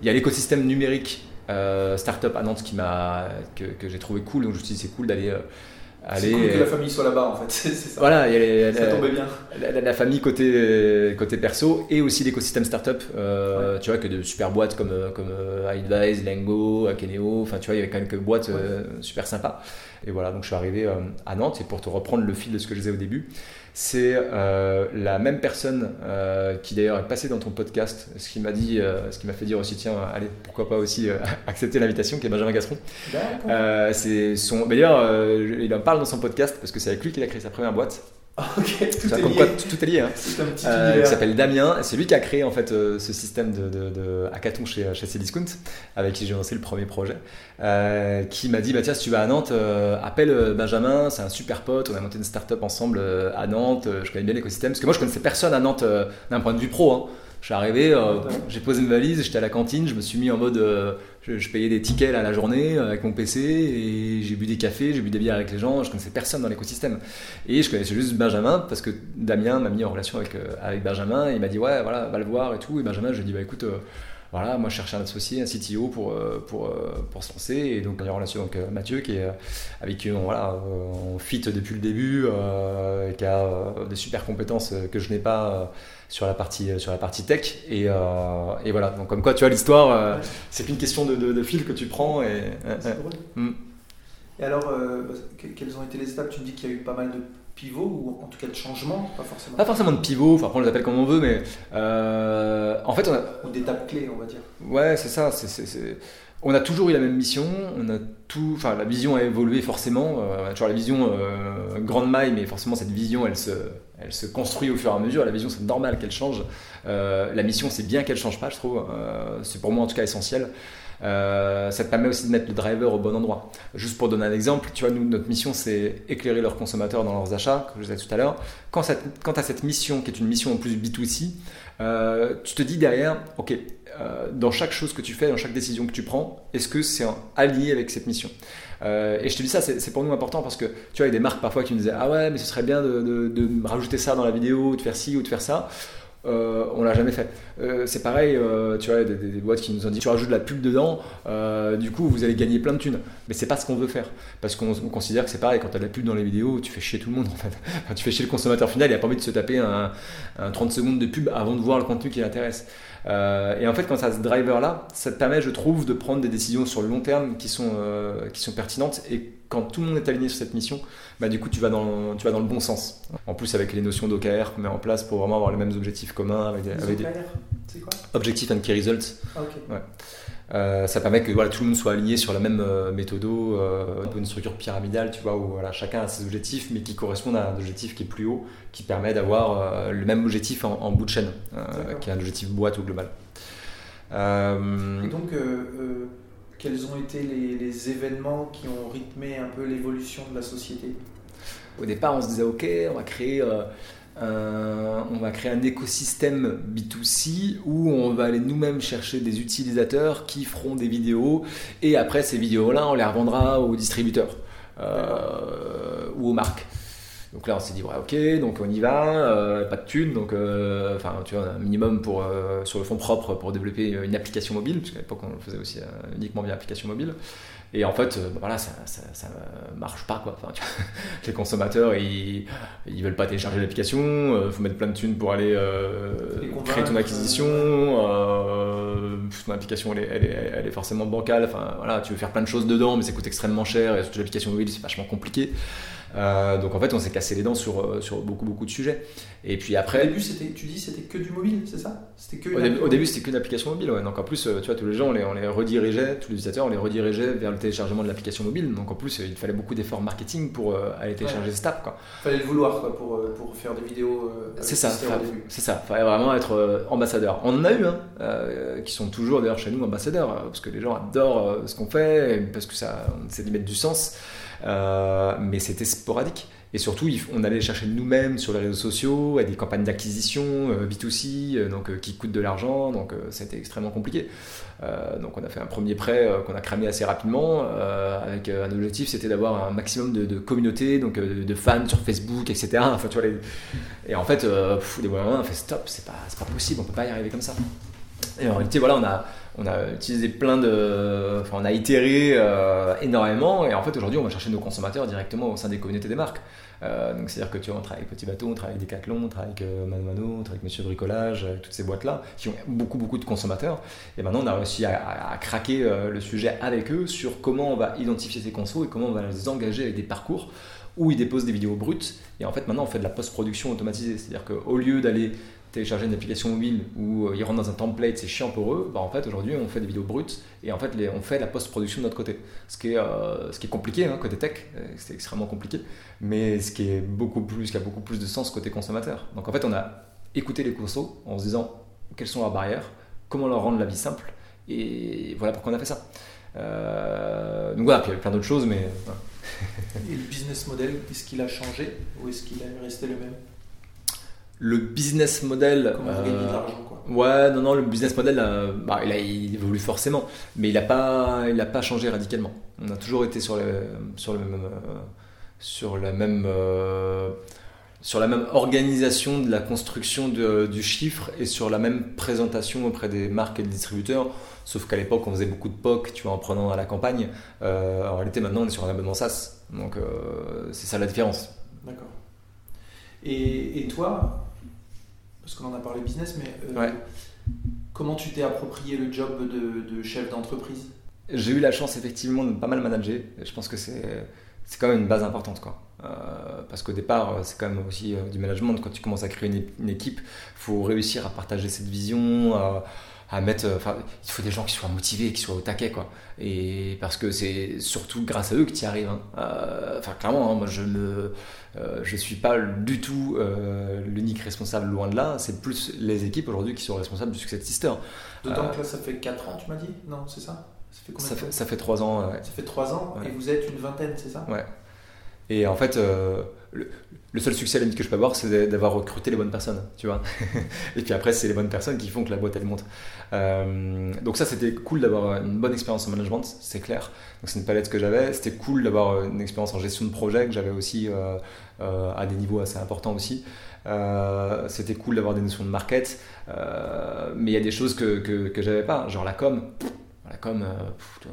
Il y a l'écosystème numérique startup à Nantes qui m'a que, que j'ai trouvé cool. Donc je me suis dit c'est cool d'aller c'est cool que la famille soit là-bas en fait, c'est ça. Voilà, il ça tombait bien. La, famille côté, côté perso et aussi l'écosystème startup. Euh, Tu vois, que de super boîtes comme, comme euh, iAdvise, Lengo, Akeneo, enfin tu vois, il y avait quand même quelques boîtes euh, super sympas. Et voilà, donc je suis arrivé euh, à Nantes et pour te reprendre le fil de ce que je disais au début, c'est euh, la même personne euh, qui d'ailleurs est passée dans ton podcast, ce qui m'a dit, euh, ce qui m'a fait dire aussi tiens, allez, pourquoi pas aussi accepter l'invitation, qui est Benjamin Gasseron. c'est son, d'ailleurs, il en parle dans son podcast parce que c'est avec lui qu'il a créé sa première boîte. Ok, tout, est lié. tout, est lié. Hein. Un petit euh, qui s'appelle Damien. C'est lui qui a créé en fait euh, ce système de, de, de, hackathon chez, chez Cdiscount, avec qui j'ai lancé le premier projet. Euh, qui m'a dit bah tiens si tu vas à Nantes, euh, appelle Benjamin, c'est un super pote. On a monté une startup ensemble à Nantes. je connais bien l'écosystème parce que moi je connaissais personne à Nantes d'un point de vue pro. Hein. Je suis arrivé, j'ai posé une valise, j'étais à la cantine, je me suis mis en mode je, payais des tickets à la journée euh, avec mon PC et j'ai bu des cafés, j'ai bu des bières avec les gens. Je connaissais personne dans l'écosystème. Et je connaissais juste Benjamin parce que Damien m'a mis en relation avec, euh, avec Benjamin. Et il m'a dit, ouais, voilà, va le voir et tout. Et Benjamin, je lui ai dit, bah écoute, euh, voilà, moi je cherchais un associé, un CTO pour, pour, pour se lancer. Et donc, on est en relation avec Mathieu, qui est, avec qui on, voilà, on fit depuis le début, qui a des super compétences que je n'ai pas sur la partie, sur la partie tech. Et, euh, et voilà, donc comme quoi, tu vois, l'histoire, euh, c'est qu'une question de, de, fil que tu prends. Et, mm. et alors, euh, bah, quelles ont été les étapes? Tu me dis qu'il y a eu pas mal de pivots, ou en tout cas de changements, pas forcément Pas forcément de pivots, enfin, on les appelle comme on veut, mais en fait, on a... Ou d'étapes clés, on va dire. Ouais, c'est ça. c'est on a toujours eu la même mission, on a tout, enfin la vision a évolué forcément, euh, on a toujours la vision euh, grande maille, mais forcément cette vision elle se, elle se construit au fur et à mesure, la vision c'est normal qu'elle change, euh, la mission c'est bien qu'elle change pas je trouve, c'est pour moi en tout cas essentiel. Ça te permet aussi de mettre le driver au bon endroit. Juste pour donner un exemple, tu vois, nous, notre mission, c'est éclairer leurs consommateurs dans leurs achats, comme je disais tout à l'heure. Quand, quand tu as cette mission, qui est une mission en plus B2C, tu te dis derrière, ok, dans chaque chose que tu fais, dans chaque décision que tu prends, est-ce que c'est allié avec cette mission? Euh, et je te dis ça, c'est pour nous important parce que tu vois, il y a des marques parfois qui nous disaient Ah ouais, mais ce serait bien de, de, rajouter ça dans la vidéo, de faire ci ou de faire ça. Euh, on l'a jamais fait. Euh, c'est pareil, euh, tu vois, des, boîtes qui nous ont dit tu rajoutes de la pub dedans, du coup vous allez gagner plein de thunes. Mais c'est pas ce qu'on veut faire. Parce qu'on considère que c'est pareil, quand tu as de la pub dans les vidéos, tu fais chier tout le monde en fait. tu fais chier le consommateur final, il a pas envie de se taper un 30 secondes de pub avant de voir le contenu qui l'intéresse. Euh, et en fait, quand tu as ce driver-là, ça te permet, je trouve, de prendre des décisions sur le long terme qui sont, euh, qui sont pertinentes. Et quand tout le monde est aligné sur cette mission, bah, du coup, tu vas, dans, tu vas dans le bon sens. En plus, avec les notions d'OKR qu'on met en place pour vraiment avoir les mêmes objectifs communs. Avec des, c'est quoi? Objectif and Key Results. Ah, ok. Ouais. Euh, ça permet que voilà, tout le monde soit aligné sur la même euh, méthodo, euh, un peu une structure pyramidale, tu vois, où voilà, chacun a ses objectifs, mais qui correspondent à un objectif qui est plus haut, qui permet d'avoir le même objectif en, bout de chaîne, qui est un objectif boîte au global. donc, quels ont été les, les, événements qui ont rythmé un peu l'évolution de la société? Au départ, on se disait, ok, on va créer euh, on va créer un écosystème B2C où on va aller nous-mêmes chercher des utilisateurs qui feront des vidéos et après ces vidéos-là, on les revendra aux distributeurs euh, ou aux marques. Donc là, on s'est dit, ouais, ok, donc on y va, euh, pas de thunes, donc enfin, tu vois, un minimum pour, sur le fond propre pour développer une application mobile, parce qu'à l'époque, on le faisait aussi uniquement via application mobile. Et en fait, euh, voilà, ça, ça, marche pas quoi. Enfin, les consommateurs, ils, ils veulent pas télécharger l'application. Il euh, faut mettre plein de thunes pour aller euh, créer ton acquisition. ton application, elle est, elle, est, elle est, forcément bancale. Enfin, voilà, tu veux faire plein de choses dedans, mais ça coûte extrêmement cher. Et surtout l'application mobile, c'est vachement compliqué. Euh, donc en fait, on s'est cassé les dents sur, euh, sur beaucoup beaucoup de sujets. Et puis après. Au début, c'était, tu dis, c'était que du mobile, c'est ça? C'était que. Au, début, au début, c'était qu'une application mobile. Ouais. Donc en plus, euh, tu vois, tous les gens, on les, on les redirigeait, tous les utilisateurs, on les redirigeait vers le téléchargement de l'application mobile. Donc en plus, il fallait beaucoup d'efforts marketing pour aller télécharger ouais. Quoi. Il fallait le vouloir quoi, pour, pour faire des vidéos. c'est ça. C'est ça. Il fallait vraiment être ambassadeur. On en a eu, hein, qui sont toujours d'ailleurs chez nous ambassadeurs, parce que les gens adorent ce qu'on fait, parce que ça, c'est d'y mettre du sens. Mais c'était sporadique. Et surtout, on allait chercher nous-mêmes sur les réseaux sociaux, à des campagnes d'acquisition euh, B2C, euh, donc, euh, qui coûtent de l'argent, donc c'était extrêmement compliqué. donc on a fait un premier prêt qu'on a cramé assez rapidement, avec un objectif, c'était d'avoir un maximum de, communauté, donc de, fans sur Facebook, etc. Et en fait, pff, des moments, on a fait stop, c'est pas, pas possible, on peut pas y arriver comme ça. Et en réalité, voilà, on a, on a utilisé plein de. Enfin, on a itéré euh, énormément et en fait aujourd'hui on va chercher nos consommateurs directement au sein des communautés des marques. Euh, donc c'est-à-dire que tu vois, on travaille avec Petit Bateau, on travaille avec Decathlon, on travaille avec euh, Mano Mano, on travaille avec Monsieur Bricolage, avec toutes ces boîtes-là qui ont beaucoup beaucoup de consommateurs. Et maintenant on a réussi à, craquer le sujet avec eux sur comment on va identifier ces consos et comment on va les engager avec des parcours où ils déposent des vidéos brutes. Et en fait maintenant on fait de la post-production automatisée. C'est-à-dire qu'au lieu d'aller télécharger une application mobile où euh, ils rentrent dans un template, c'est chiant pour eux, bah en fait aujourd'hui on fait des vidéos brutes et en fait on fait la post-production de notre côté. Ce qui est, euh, compliqué hein, côté tech, euh, c'est extrêmement compliqué, mais ce qui est beaucoup plus, qui a beaucoup plus de sens côté consommateur. Donc en fait on a écouté les consos en se disant quelles sont leurs barrières, comment leur rendre la vie simple et voilà pourquoi on a fait ça. donc voilà, puis il y a plein d'autres choses, mais. et le business model, est-ce qu'il a changé ou est-ce qu'il est resté le même? Le business model. Comment euh, de l'argent, quoi. Ouais, non, non, le business model, euh, bah, il, a, il évolue forcément, mais il n'a pas, il a pas changé radicalement. On a toujours été sur, le, sur, le même, euh, sur la même. sur la même organisation de la construction de, du chiffre et sur la même présentation auprès des marques et des distributeurs, sauf qu'à l'époque on faisait beaucoup de POC, tu vois, en prenant à la campagne. en réalité maintenant on est sur un abonnement SaaS, donc c'est ça la différence. D'accord. Et, et, toi, parce qu'on en a parlé business, mais euh, comment tu t'es approprié le job de, chef d'entreprise? J'ai eu la chance effectivement de pas mal manager. Je pense que c'est c'est quand même une base importante quoi. Euh, parce qu'au départ, c'est quand même aussi euh, du management. Quand tu commences à créer une, équipe, il faut réussir à partager cette vision, à mettre. Enfin, il faut des gens qui soient motivés, qui soient au taquet, quoi. Et parce que c'est surtout grâce à eux que tu y arrives. Hein. Enfin, clairement, hein, moi, je ne euh, je suis pas du tout euh, l'unique responsable, loin de là. C'est plus les équipes aujourd'hui qui sont responsables du succès de Sister. D'autant euh, que là, ça fait 4 ans, tu m'as dit? Non, c'est ça? Ça fait, ça fait, trois ans. Ça fait trois ans et vous êtes une vingtaine, c'est ça? Ouais. Et en fait, euh, le, seul succès à la que je peux avoir, c'est d'avoir recruté les bonnes personnes, tu vois. et puis après, c'est les bonnes personnes qui font que la boîte elle monte. Euh, donc ça, c'était cool d'avoir une bonne expérience en management, c'est clair. Donc c'est une palette que j'avais. C'était cool d'avoir une expérience en gestion de projet que j'avais aussi euh, à des niveaux assez importants aussi. c'était cool d'avoir des notions de market, mais il y a des choses que, que, que j'avais pas, genre la com la com, euh,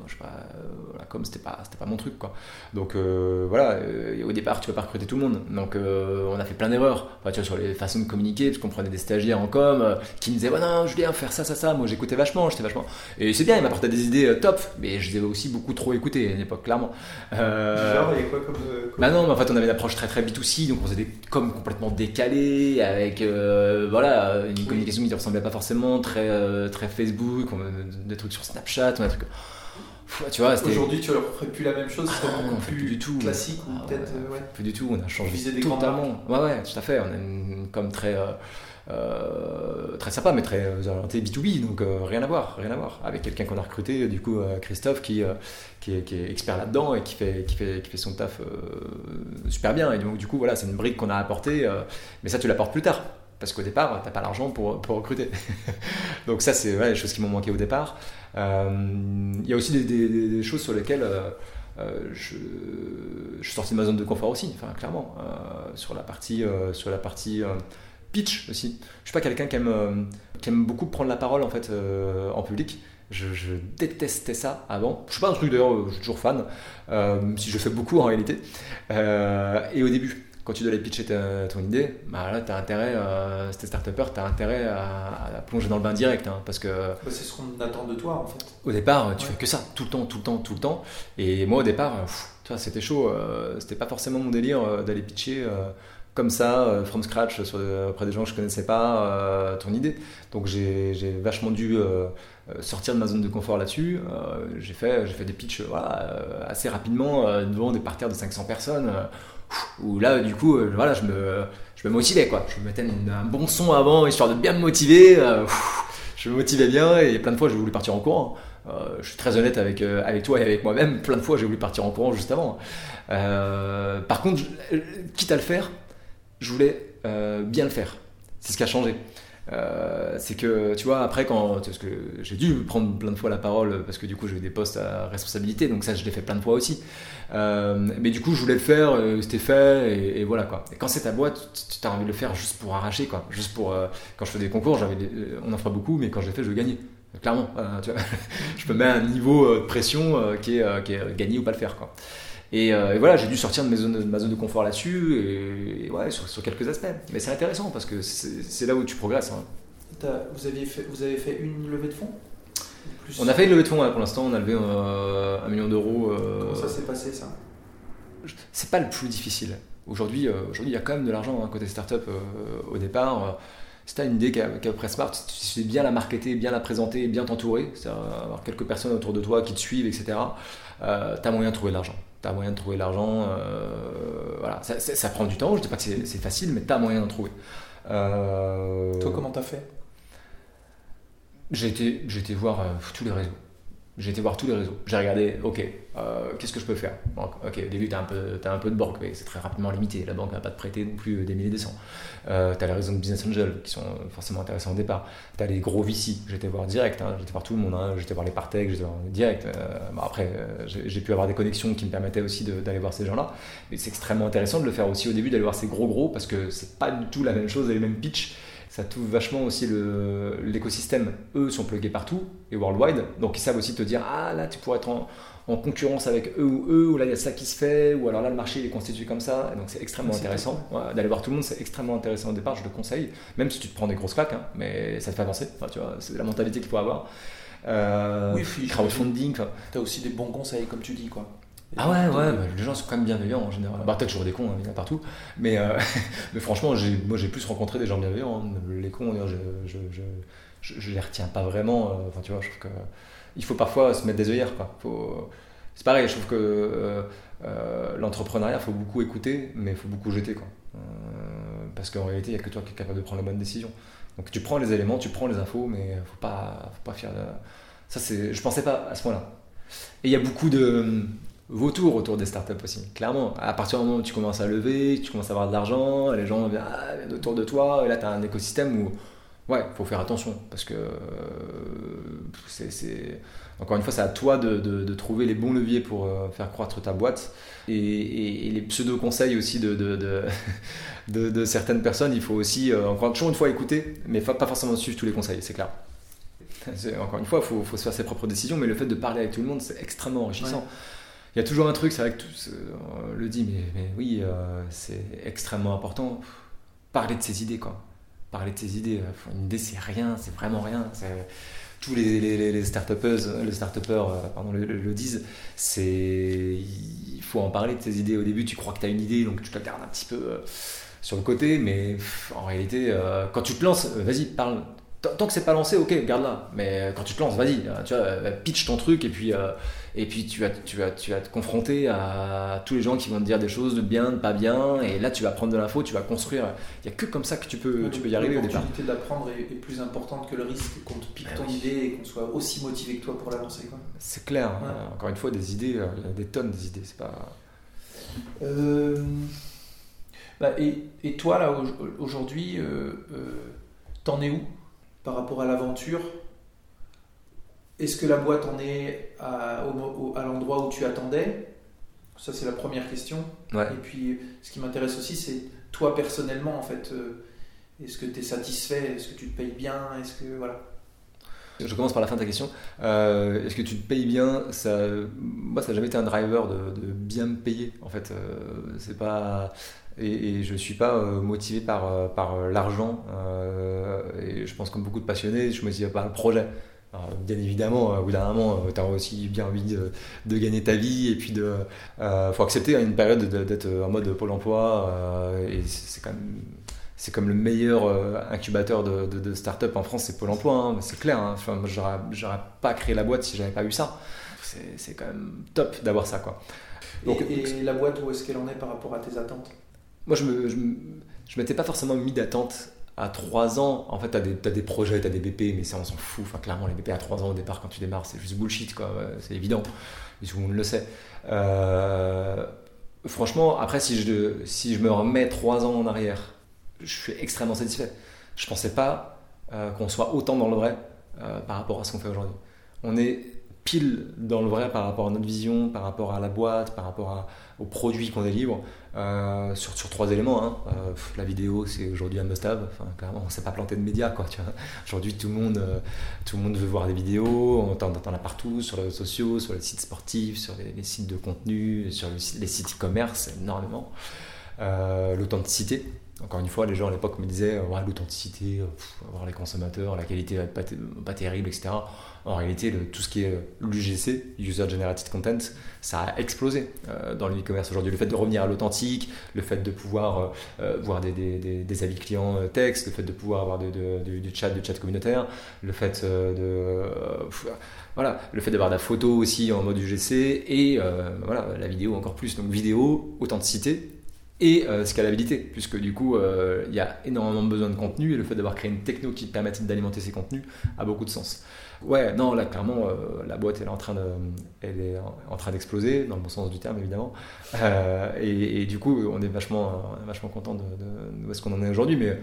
je sais pas, euh, la com c'était pas, c'était pas mon truc quoi. Donc euh, voilà, au départ tu vas pas recruter tout le monde. Donc on a fait plein d'erreurs. tu vois, sur les façons de communiquer, parce qu'on prenait des stagiaires en com qui me disaient ouais, non, Julien, faire ça, ça, ça. Moi j'écoutais vachement, j'étais vachement. Et c'est bien, il m'apportait des idées top, mais je les ai aussi beaucoup trop écoutées à l'époque, clairement. Genre, il y quoi comme. Bah non, mais en fait on avait une approche très très B2C, donc on faisait des coms complètement décalés, avec voilà, une communication qui ne ressemblait pas forcément, très, très Facebook, des trucs sur Snapchat un truc. tu vois, Aujourd'hui, tu leur ferais plus la même chose, ah, non, plus, plus, du tout. Classique ou ah peut-être. Ouais, euh, Plus du tout, on a changé totalement. Ouais, ouais, tout à fait. On a une comme très. Euh, euh, très sympa mais très orienté B2B donc rien à voir rien à voir avec quelqu'un qu'on a recruté du coup Christophe qui, qui, est, expert là-dedans et qui fait, qui, fait, qui fait son taf super bien et donc du coup voilà c'est une brique qu'on a apportée mais ça tu l'apportes plus tard parce qu'au départ, tu n'as pas l'argent pour, pour, recruter. Donc ça, c'est les choses qui m'ont manqué au départ. Euh, il y a aussi des, choses sur lesquelles euh, euh, je, je, suis sorti de ma zone de confort aussi, enfin, clairement, sur la partie, sur la partie pitch aussi. Je suis pas quelqu'un qui aime, qui aime beaucoup prendre la parole en, fait, en public. Je, détestais ça avant. Je suis pas un truc d'ailleurs, je suis toujours fan, si je fais beaucoup en réalité. et au début, quand tu dois aller pitcher ton idée, bah là, tu as intérêt, euh, si tu start tu as intérêt à, plonger dans le bain direct. Hein, parce que. C'est ce qu'on attend de toi, en fait. Au départ, tu fais que ça, tout le temps, tout le temps, tout le temps. Et moi, au départ, c'était chaud. Euh, c'était pas forcément mon délire euh, d'aller pitcher euh, comme ça, from scratch, sur, auprès des gens que je connaissais pas, ton idée. Donc, j'ai vachement dû. sortir de ma zone de confort là-dessus. j'ai fait, fait des pitches voilà, assez rapidement devant des parterres de 500 personnes où là, du coup, euh, voilà, je me, je me motivais, quoi. Je me mettais un bon son avant, histoire de bien me motiver. Euh, je me motivais bien et plein de fois, j'ai voulu partir en courant. Euh, je suis très honnête avec, avec toi et avec moi-même. Plein de fois, j'ai voulu partir en courant juste avant. par contre, quitte à le faire, je voulais bien le faire. C'est ce qui a changé. Euh, c'est que tu vois après quand parce que j'ai dû prendre plein de fois la parole parce que du coup j'ai eu des postes à responsabilité donc ça je l'ai fait plein de fois aussi. Euh, mais du coup je voulais le faire euh, c'était fait et, voilà quoi. Et quand c'est ta boîte tu as envie de le faire juste pour arracher quoi. Juste pour quand je fais des concours j'avais on en fera beaucoup mais quand je l'ai fait je gagnais. Clairement tu vois, je me mets un niveau de pression qui est, qui est gagner ou pas le faire quoi euh, et, voilà, j'ai dû sortir de, mes zones, ma zone de confort là-dessus, et, ouais, sur, quelques aspects. Mais c'est intéressant parce que c'est là où tu progresses. Hein. Vous, aviez fait, vous avez fait une levée de fonds? On a fait une levée de fonds pour l'instant, on a levé euh, un million d'euros. Euh, Comment ça s'est passé ça? C'est pas le plus difficile. Aujourd'hui, aujourd'hui, il y a quand même de l'argent hein, côté startup au départ. si tu as une idée qui est à smart, tu sais bien la marketer, bien la présenter, bien t'entourer, c'est-à-dire avoir quelques personnes autour de toi qui te suivent, etc., tu as moyen de trouver de l'argent tu as moyen de trouver l'argent. Euh, voilà. Ça, prend du temps, je ne dis pas que c'est facile, mais tu as moyen d'en trouver. Euh, Toi, comment tu as fait? J'ai été, été voir euh, tous les réseaux. J'ai été voir tous les réseaux. J'ai regardé, ok, euh, qu'est-ce que je peux faire Ok, au début, tu as, un peu, as un peu de banque, mais c'est très rapidement limité. La banque ne va pas te prêter non plus des milliers des cents. Euh, tu as les réseaux de business angel qui sont forcément intéressants au départ. Tu as les gros VC. J'étais voir direct, hein. j'étais voir tout le monde. Hein. J'étais voir les Partech, j'étais voir direct. Euh, après, euh, j'ai pu avoir des connexions qui me permettaient aussi d'aller voir ces gens-là. Mais c'est extrêmement intéressant de le faire aussi au début, d'aller voir ces gros gros, parce que c'est pas du tout la même chose et les mêmes pitch ça touche vachement aussi l'écosystème. Eux sont plugués partout et worldwide, donc ils savent aussi te dire ah là tu pourrais être en, concurrence avec eux ou eux, ou là il y a ça qui se fait, ou alors là le marché est constitué comme ça, et donc c'est extrêmement intéressant. D'aller voir tout le monde, c'est extrêmement intéressant au départ, je le conseille, même si tu te prends des grosses claques, hein, mais ça te fait avancer, tu vois, c'est la mentalité qu'il faut avoir. Euh, oui, crowdfunding. Tu as aussi des bons conseils, comme tu dis, quoi. Ah ouais, ouais, bah, les gens sont quand même bienveillants en général. Bah, peut-être toujours des cons, hein, il y en a partout. Mais, euh, mais franchement, moi j'ai plus rencontré des gens bienveillants. Hein. Les cons, je, je, je, je, les retiens pas vraiment. Euh, enfin, tu vois, je trouve que. Il faut parfois se mettre des œillères, quoi. Faut... C'est pareil, je trouve que euh, l'entrepreneuriat, il faut beaucoup écouter, mais il faut beaucoup jeter, quoi. parce qu'en réalité, il n'y a que toi qui es capable de prendre les bonnes décisions. Donc tu prends les éléments, tu prends les infos, mais faut pas, faut pas faire. De... Ça, c'est. Je pensais pas à ce point-là Et il y a beaucoup de vautours autour des startups aussi, clairement. À partir du moment où tu commences à lever, tu commences à avoir de l'argent, les gens viennent, ah, autour de toi, et là tu as un écosystème où, ouais, faut faire attention, parce que c'est encore une fois, c'est à toi de, trouver les bons leviers pour euh, faire croître ta boîte. Et, les pseudo-conseils aussi de, de, certaines personnes, il faut aussi, euh, encore toujours une fois, écouter, mais pas forcément suivre tous les conseils, c'est clair. Encore une fois, il faut, se faire ses propres décisions, mais le fait de parler avec tout le monde, c'est extrêmement enrichissant. Il y a toujours un truc, c'est vrai que tout euh, le dit, mais, oui, c'est extrêmement important. Parler de ses idées, quoi. Parler de ses idées. Une idée, c'est rien, c'est vraiment rien tous les, les, les start les start euh, le, disent, c'est il faut en parler de tes idées. Au début, tu crois que tu as une idée, donc tu la gardes un petit peu euh, sur le côté, mais en réalité, euh, quand tu te lances, vas-y, parle. Tant que c'est pas lancé, ok, garde-la. Mais quand tu te lances, vas-y, tu pitch ton truc et puis et puis tu vas, tu, vas, tu vas te confronter à tous les gens qui vont te dire des choses de bien, de pas bien, et là tu vas prendre de l'info, tu vas construire. Il n'y a que comme ça que tu peux, tu peux y arriver au départ. L'opportunité d'apprendre est, plus importante que le risque qu'on te pique ah ton idée et qu'on soit aussi motivé que toi pour l'avancer. C'est clair. Hein. encore une fois, des idées, euh, il y a des tonnes des idées. C'est pas. Euh, bah, et, et, toi, là, aujourd'hui, euh, t'en es où par rapport à l'aventure est-ce que la boîte en est à, l'endroit où tu attendais? Ça, c'est la première question. Et puis, ce qui m'intéresse aussi, c'est toi personnellement, en fait. Euh, est-ce que tu es satisfait? Est-ce que tu te payes bien? Est-ce que voilà je commence par la fin de ta question. Euh, est-ce que tu te payes bien? Ça, Moi, ça n'a jamais été un driver de, bien me payer. En fait, euh, c'est pas et, je ne suis pas motivé par, par l'argent. et je pense comme beaucoup de passionnés, je me dis par le projet bien évidemment, au bout d'un moment, euh, tu as aussi bien envie de, gagner ta vie et puis de. Euh, faut accepter à une période d'être en mode Pôle emploi euh, et c'est quand même. C'est comme le meilleur incubateur de, de, start-up en France, c'est Pôle emploi, hein, c'est clair. Hein. Enfin, moi, j'aurais pas créé la boîte si j'avais pas eu ça. C'est quand même top d'avoir ça. Quoi. Donc, et, la boîte, où est-ce qu'elle en est par rapport à tes attentes? Moi, je me, je, je m'étais pas forcément mis d'attente à 3 ans, en fait, tu as, as, des projets, tu as des BP, mais ça, on s'en fout. Enfin, clairement, les BP à 3 ans au départ, quand tu démarres, c'est juste bullshit, quoi. C'est évident. Tout le monde le sait. Euh, franchement, après, si je, si je me remets 3 ans en arrière, je suis extrêmement satisfait. Je pensais pas euh, qu'on soit autant dans le vrai euh, par rapport à ce qu'on fait aujourd'hui. On est pile dans le vrai par rapport à notre vision, par rapport à la boîte, par rapport aux produits qu'on délivre, euh, sur, trois éléments. Hein. Euh, la vidéo, c'est aujourd'hui un must-have. Enfin, clairement, on ne s'est pas planté de médias. Quoi, aujourd'hui, tout, le monde, euh, tout le monde veut voir des vidéos. On t'en a partout, sur les réseaux sociaux, sur les sites sportifs, sur les, sites de contenu, sur les sites e-commerce, énormément. L'authenticité, encore une fois, les gens à l'époque me disaient ouais, l'authenticité, voir les consommateurs, la qualité va pas, pas terrible, etc. En réalité, tout ce qui est l'UGC, User Generated Content, ça a explosé euh, dans le e-commerce aujourd'hui. Le fait de revenir à l'authentique, le fait de pouvoir euh, euh, voir des, avis clients texte, le fait de pouvoir avoir du chat, du chat communautaire, le fait de voilà, le fait d'avoir de la photo aussi en mode UGC et voilà, la vidéo encore plus. Donc vidéo, authenticité, et scalabilité, puisque du coup, il y a énormément besoin de contenu et le fait d'avoir créé une techno qui permette d'alimenter ces contenus a beaucoup de sens. Ouais, non, là, clairement, euh, la boîte, elle est en train de, elle est en train d'exploser, dans le bon sens du terme, évidemment. Euh, et, du coup, on est vachement, vachement content de, de, où ce qu'on en est aujourd'hui. Mais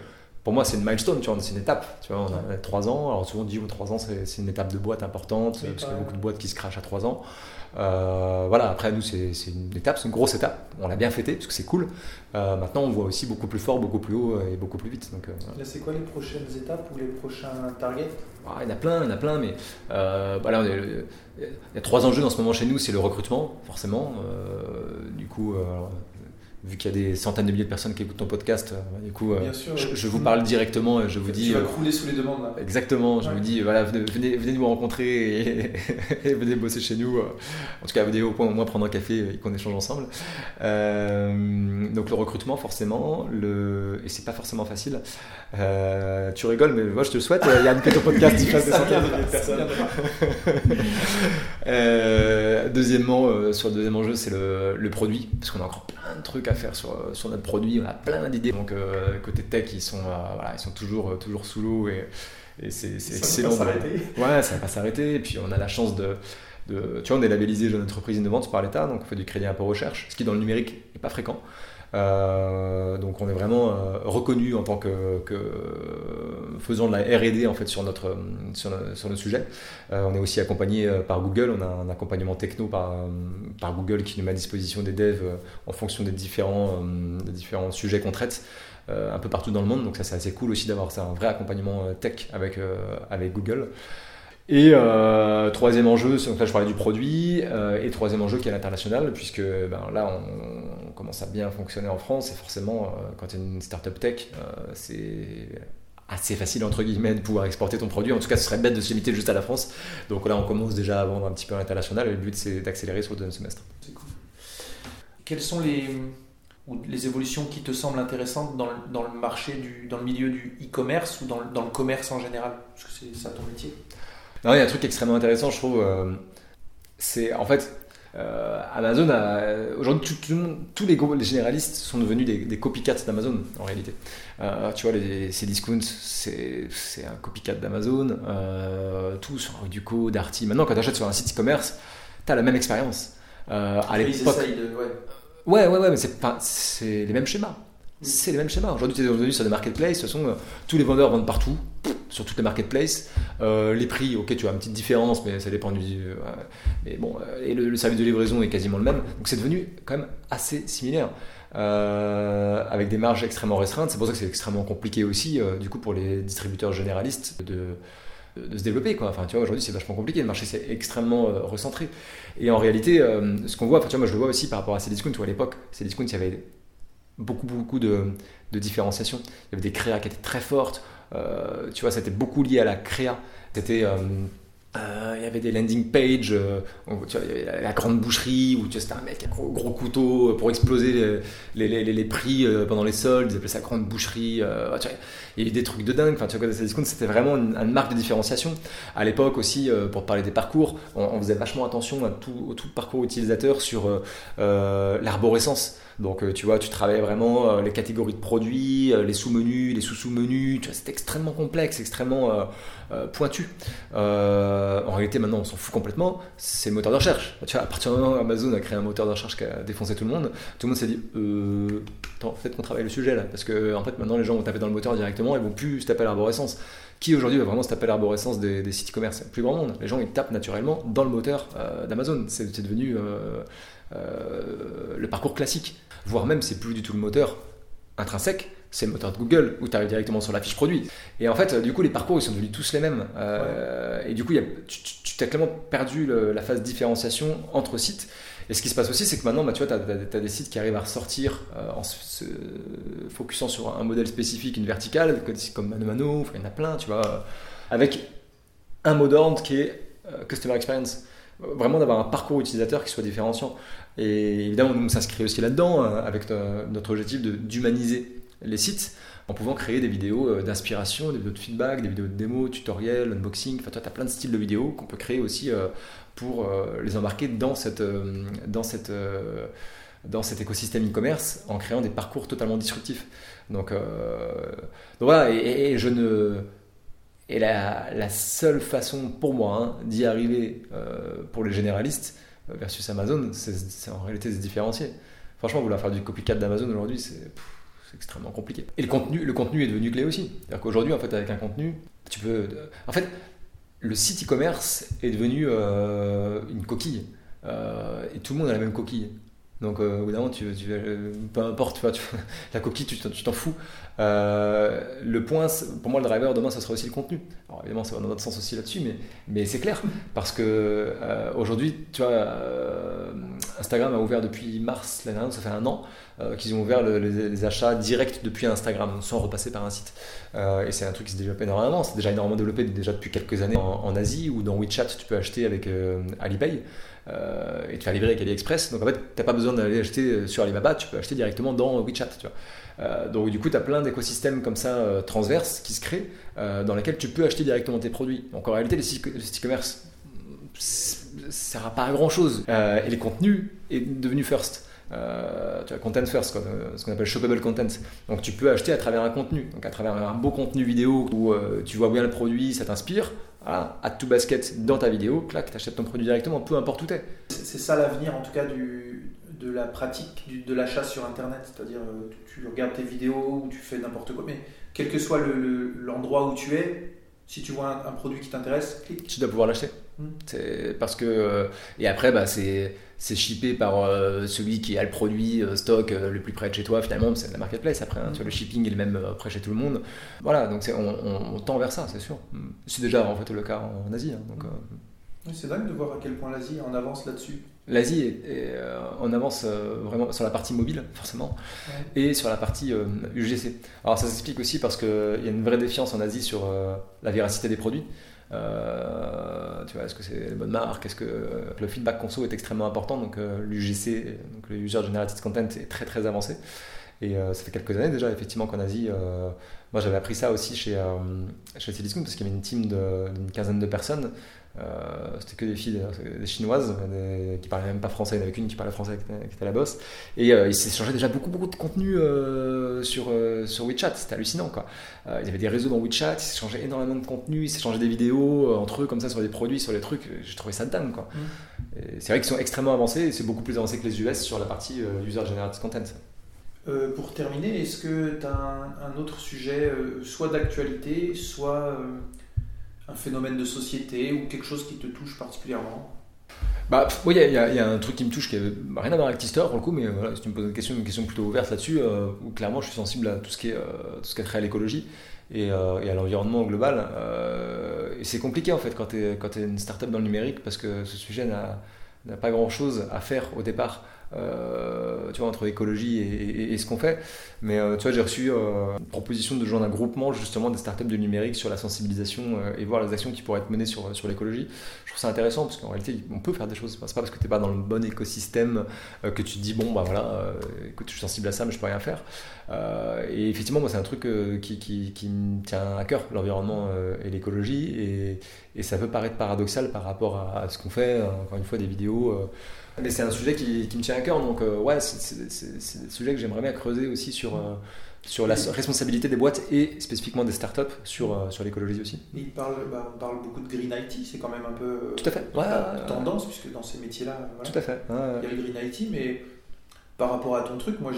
pour moi, c'est une milestone, tu vois, c'est une étape. Tu vois, on a trois ans. Alors souvent, on dit, oh, trois ans, c'est une étape de boîte importante, parce qu'il y a beaucoup de boîtes qui se crachent à trois ans. Euh, voilà, après, nous, c'est une étape, c'est une grosse étape. On l'a bien fêté, parce que c'est cool. maintenant, on voit aussi beaucoup plus fort, beaucoup plus haut et beaucoup plus vite. Donc, Là, c'est quoi les prochaines étapes ou les prochains targets? Ah, il y en a plein, il y en a plein, mais euh, voilà, il y a trois enjeux en ce moment chez nous, c'est le recrutement, forcément. Euh, du coup, euh, vu qu'il y a des centaines de milliers de personnes qui écoutent ton podcast, euh, du coup, euh, je, vous parle directement, je vous dis. Tu vas euh, crouler sous les demandes. Exactement, je vous dis, voilà, venez, venez nous rencontrer et, venez bosser chez nous. En tout cas, venez au point au moins prendre un café et qu'on échange ensemble. donc le recrutement, forcément, le... et c'est pas forcément facile. tu rigoles, mais moi je te le souhaite. Il y a une ton podcast fasse des centaines de milliers de personnes. deuxièmement, sur le deuxième enjeu, c'est le, le produit, parce qu'on a encore plein de trucs faire sur, sur notre produit, on a plein d'idées. Donc euh, côté tech, ils sont, euh, voilà, ils sont toujours, toujours sous l'eau et, et c'est excellent. Va pas s'arrêter. Ouais, ça va pas s'arrêter. Et puis on a la chance de de, tu vois, on est labellisé jeune entreprise innovante par l'État, donc on fait du crédit impôt recherche, ce qui dans le numérique n'est pas fréquent. Euh, donc on est vraiment euh, reconnu en tant que, que, faisant de la R&D en fait sur notre sur, sur le sujet. Euh, on est aussi accompagné par Google. On a un accompagnement techno par, par Google qui nous met à disposition des devs en fonction des différents des différents sujets qu'on traite un peu partout dans le monde. Donc ça c'est assez cool aussi d'avoir un vrai accompagnement tech avec avec Google. Et euh, troisième enjeu, donc là je parlais du produit, euh, et troisième enjeu qui est l'international, puisque ben, là on, commence à bien fonctionner en France, et forcément euh, quand tu es une startup tech, c'est assez facile entre guillemets de pouvoir exporter ton produit. En tout cas, ce serait bête de se limiter juste à la France. Donc là, on commence déjà à vendre un petit peu à l'international, et le but c'est d'accélérer sur le deuxième semestre. C'est cool. Quelles sont les, les évolutions qui te semblent intéressantes dans le, dans le marché, du, dans le milieu du e-commerce ou dans, dans le commerce en général? Parce que c'est ça ton métier non, il y a un truc extrêmement intéressant, je trouve. Euh, c'est en fait. Euh, Amazon aujourd'hui tous les, les généralistes sont devenus des, copycats d'Amazon en réalité. Euh, tu vois les Cdiscount c'est un copycat d'Amazon. tout sur du code, Darty. Maintenant quand tu achètes sur un site e-commerce, tu as la même expérience. à l'époque. Ouais. ouais ouais mais c'est pas c'est les mêmes schémas. Mm. C'est les mêmes schémas. Aujourd'hui, tu es devenu sur des marketplaces. De toute façon, tous les vendeurs vendent partout sur toutes les marketplaces. Euh, les prix, ok, tu as une petite différence, mais ça dépend du. Euh, mais bon, euh, et le, service de livraison est quasiment le même. Donc c'est devenu quand même assez similaire. avec des marges extrêmement restreintes. C'est pour ça que c'est extrêmement compliqué aussi, du coup, pour les distributeurs généralistes de, de se développer. Quoi. Enfin, tu vois, aujourd'hui, c'est vachement compliqué. Le marché, c'est extrêmement recentré. Et en réalité, ce qu'on voit, enfin, tu vois, moi, je le vois aussi par rapport à Cdiscount, où à l'époque, Cdiscount, il y avait beaucoup, beaucoup de, de différenciation. Il y avait des créas qui étaient très fortes. Euh, tu vois, c'était beaucoup lié à la créa. C'était euh, euh, il y avait des landing pages, la, grande boucherie où tu vois, c'était un mec, un gros, couteau pour exploser les, les, les, prix pendant les soldes, ils appelaient ça grande boucherie. il y avait des trucs de dingue. Enfin, tu vois, discount, c'était vraiment une, marque de différenciation. À l'époque aussi, pour parler des parcours, on, faisait vachement attention à tout, au tout parcours utilisateur sur l'arborescence. Donc, euh, tu vois, tu travaillais vraiment euh, les catégories de produits, euh, les sous-menus, les sous-sous-menus. C'est extrêmement complexe, extrêmement pointu. en réalité, maintenant, on s'en fout complètement. C'est le moteur de recherche. Vois, à partir du moment où Amazon a créé un moteur de recherche qui a défoncé tout le monde, tout le monde s'est dit, attends, peut-être qu'on travaille le sujet là. Parce que, en fait, maintenant, les gens vont taper dans le moteur directement et vont plus se taper à l'arborescence. Qui aujourd'hui va vraiment se taper à l'arborescence des, sites e-commerce Plus grand monde. Les gens, ils tapent naturellement dans le moteur d'Amazon. C'est devenu le parcours classique voire même c'est plus du tout le moteur intrinsèque, c'est le moteur de Google où tu arrives directement sur la fiche produit. Et en fait, du coup, les parcours ils sont devenus tous les mêmes. Euh, et du coup, tu, tu as clairement perdu la phase différenciation entre sites. Et ce qui se passe aussi, c'est que maintenant, bah, tu vois, tu as, des sites qui arrivent à ressortir euh, en se, focusant sur un modèle spécifique, une verticale, comme Mano Mano, il y en a plein, tu vois, avec un mot d'ordre qui est euh, Customer Experience vraiment d'avoir un parcours utilisateur qui soit différenciant. Et évidemment, nous, on s'inscrit aussi là-dedans euh, avec notre objectif d'humaniser les sites en pouvant créer des vidéos euh, d'inspiration, des vidéos de feedback, des vidéos de démo, tutoriels, unboxing. Enfin, toi, tu as plein de styles de vidéos qu'on peut créer aussi euh, pour les embarquer dans, cette, dans, cette, dans cet écosystème e-commerce en créant des parcours totalement disruptifs. Donc, voilà, et, je ne et la, seule façon pour moi hein, d'y arriver euh, pour les généralistes euh, versus Amazon, c'est en réalité de se différencier. Franchement, vouloir faire du copycat d'Amazon aujourd'hui, c'est extrêmement compliqué. Et le contenu, le contenu est devenu clé aussi. C'est-à-dire qu'aujourd'hui, en fait, avec un contenu, tu peux. En fait, le site e-commerce est devenu euh, une coquille. et tout le monde a la même coquille. Donc, euh, au bout d'un moment, tu, peu importe, tu la coquille, tu t'en fous. Euh, le point, pour moi, le driver demain, ça sera aussi le contenu. Alors, évidemment, ça va dans notre sens aussi là-dessus, mais, c'est clair. Parce que euh, aujourd'hui, vois, Instagram a ouvert depuis mars l'année dernière, ça fait un an qu'ils ont ouvert les, achats directs depuis Instagram, sans repasser par un site. et c'est un truc qui se développe énormément. C'est déjà énormément développé déjà depuis quelques années en, Asie, ou dans WeChat, tu peux acheter avec Alipay. Euh, et te faire livrer avec AliExpress. Donc en fait, tu n'as pas besoin d'aller acheter euh, sur Alibaba, tu peux acheter directement dans WeChat. Euh, donc du coup, tu as plein d'écosystèmes comme ça transverses qui se créent dans lesquels tu peux acheter directement tes produits. Donc en réalité, le site e-commerce ne sert à pas à grand chose. et les contenus est devenu first. tu as content first, ce qu'on appelle shoppable content. Donc tu peux acheter à travers un contenu, donc à travers un beau contenu vidéo où tu vois bien le produit, ça t'inspire voilà, add to basket dans ta vidéo, clac, t'achètes ton produit directement, peu importe où t'es. C'est ça l'avenir en tout cas du, de la pratique de l'achat sur internet, c'est-à-dire euh, tu, regardes tes vidéos ou tu fais n'importe quoi, mais quel que soit l'endroit le, l'endroit où tu es, si tu vois un, un produit qui t'intéresse, clique. Tu dois pouvoir l'acheter. Mm. C'est parce que euh, et après bah c'est c'est shippé par euh, celui qui a le produit euh, stock euh, le plus près de chez toi finalement c'est la marketplace après hein, Mm. tu vois, le shipping est le même près chez tout le monde voilà donc c'est- on, on- on tend vers ça c'est sûr Mm. c'est déjà en fait le cas en, Asie hein, donc Oui, C'est dingue de voir à quel point l'Asie est en avance là-dessus. l'Asie est, est, euh, en avance euh, vraiment sur la partie mobile forcément Ouais. et sur la partie euh, UGC. Alors ça s'explique aussi parce qu'il y a une vraie défiance en Asie sur euh, la véracité des produits. Euh, tu vois, est-ce que c'est les bonnes marques? Est-ce que le feedback conso est extrêmement important? Donc l'UGC, donc le User Generated Content, est très très avancé. Et euh, ça fait quelques années déjà, effectivement, qu'en Asie, euh, moi j'avais appris ça aussi chez, euh, chez parce qu'il y avait une team d'une quinzaine de personnes. Euh, C'était que des filles, des chinoises, des- qui parlaient même pas français. Il y en avait qu'une qui parlait français, qui était, la boss. Et euh, ils s'échangeaient déjà beaucoup, beaucoup de contenu euh, sur, sur WeChat. C'était hallucinant, quoi. Il y avait des réseaux dans WeChat, ils s'échangeaient énormément de contenu, ils s'échangeaient des vidéos entre eux, comme ça, sur des produits, sur les trucs. J'ai trouvé ça dingue, quoi. Et C'est vrai qu'ils sont extrêmement avancés et c'est beaucoup plus avancé que les US sur la partie euh, User Generated Content. Euh, pour terminer, est-ce que tu as un, un autre sujet, euh, soit d'actualité, soit un phénomène de société ou quelque chose qui te touche particulièrement Bah, oui, il y, a- a- a un truc qui me touche qui n'a rien à voir avec Tister pour le coup, mais euh, voilà, si tu me poses une question, une question plutôt ouverte là-dessus, euh, clairement je suis sensible à tout ce qui est, euh, tout ce qui est trait à l'écologie et, euh, à l'environnement global. Et c'est compliqué en fait quand tu es, t'es une startup dans le numérique parce que ce sujet n'a pas grand chose à faire au départ. Euh, tu vois, entre écologie et, ce qu'on fait. Mais euh, tu vois, j'ai reçu euh, une proposition de joindre un groupement justement des startups du numérique sur la sensibilisation et voir les actions qui pourraient être menées sur, sur l'écologie. Je trouve ça intéressant parce qu'en réalité, on peut faire des choses. C'est pas parce que tu n'es pas dans le bon écosystème que tu te dis, bon, bah voilà, écoute, je suis sensible à ça, mais je peux rien faire. Et effectivement, moi, c'est un truc qui, qui, me tient à cœur, l'environnement et l'écologie. Et, ça peut paraître paradoxal par rapport à, ce qu'on fait, encore une fois, des vidéos. Mais c'est un sujet qui, qui me tient à cœur, donc euh, ouais, c'est- c'est c'est- c'est un sujet que j'aimerais bien creuser aussi sur, euh, sur la responsabilité des boîtes et spécifiquement des startups sur, euh, sur l'écologie aussi. Et il parle, bah, on parle beaucoup de green IT, c'est quand même un peu Tout à fait. Ouais, tendance, puisque dans ces métiers-là, voilà, Tout à fait. Ouais, il y a le green IT, mais par rapport à ton truc, moi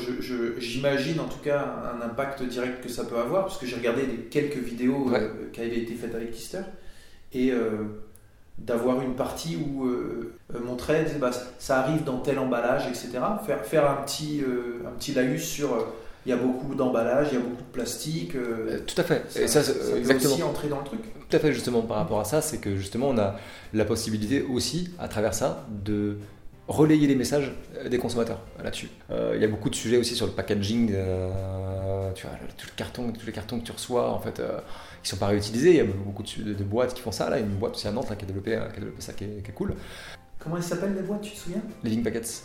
j'imagine en tout cas un impact direct que ça peut avoir, parce que j'ai regardé les quelques vidéos Ouais. qui avaient été faites avec Tister, et d'avoir une partie où euh, euh, disait, bah, ça arrive dans tel emballage, etc. Faire, faire un, petit, euh, un petit laïus sur, euh, il y a beaucoup d'emballages, il y a beaucoup de plastique. euh, Tout à fait. ça, et ça, ça c'est- peut exactement. aussi entrer dans le truc. Tout à fait, justement, par rapport à ça, c'est que justement, on a la possibilité aussi, à travers ça, de relayer les messages des consommateurs là-dessus. Il y a beaucoup de sujets aussi sur le packaging, tu vois, le- tous les cartons, tous les cartons que tu reçois, en fait, euh, qui sont pas réutilisés. Il y a beaucoup de, su- de- de boîtes qui font ça. Là, il y a une boîte aussi à Nantes là, qui, a développé, qui a développé ça, qui est, qui est cool. Comment elles s'appellent les boîtes, tu te souviens? Living Packets.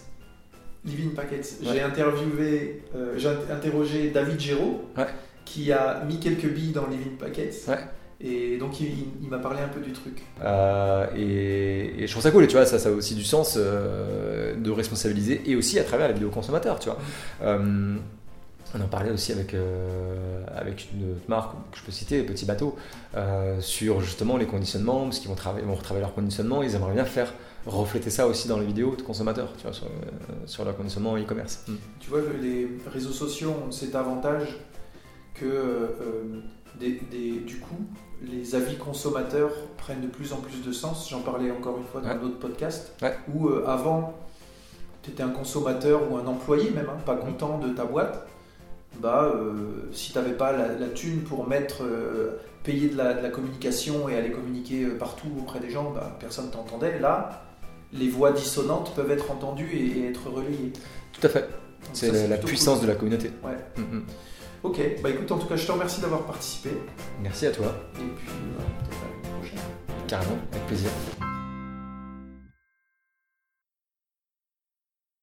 Living Packets. Ouais. J'ai interviewé, euh, j'ai interrogé David Géraud, Ouais. qui a mis quelques billes dans Living Packets. Ouais. Et donc il, il m'a parlé un peu du truc. Euh, et, et je trouve ça cool, et tu vois, ça, ça a aussi du sens euh, de responsabiliser, et aussi à travers les vidéos consommateurs, tu vois. Euh, on en parlait aussi avec, euh, avec une autre marque que je peux citer, Petit Bateau, euh, sur justement les conditionnements, parce qu'ils vont, travailler, vont retravailler leur conditionnement, ils aimeraient bien faire refléter ça aussi dans les vidéos de consommateurs, tu vois, sur, euh, sur leur conditionnement e-commerce. Mm. Tu vois, les réseaux sociaux ont cet avantage que des- des- du coup, les avis consommateurs prennent de plus en plus de sens. J'en parlais encore une fois dans Ouais. un autre podcast, Ouais. où avant, tu étais un consommateur ou un employé même, hein, pas content de ta boîte. Bah, euh, si tu n'avais pas la, la thune pour mettre, euh, payer de la, de la communication et aller communiquer euh, partout auprès des gens, bah, personne t'entendait. Là, les voix dissonantes peuvent être entendues et, et être relayées. Tout à fait, c'est la, puissance cool. de la communauté. Ouais. Mm, mm. Ok, bah écoute, en tout cas, je te remercie d'avoir participé. Merci à toi, Et puis, bah, peut-être à une prochaine. carrément, avec plaisir.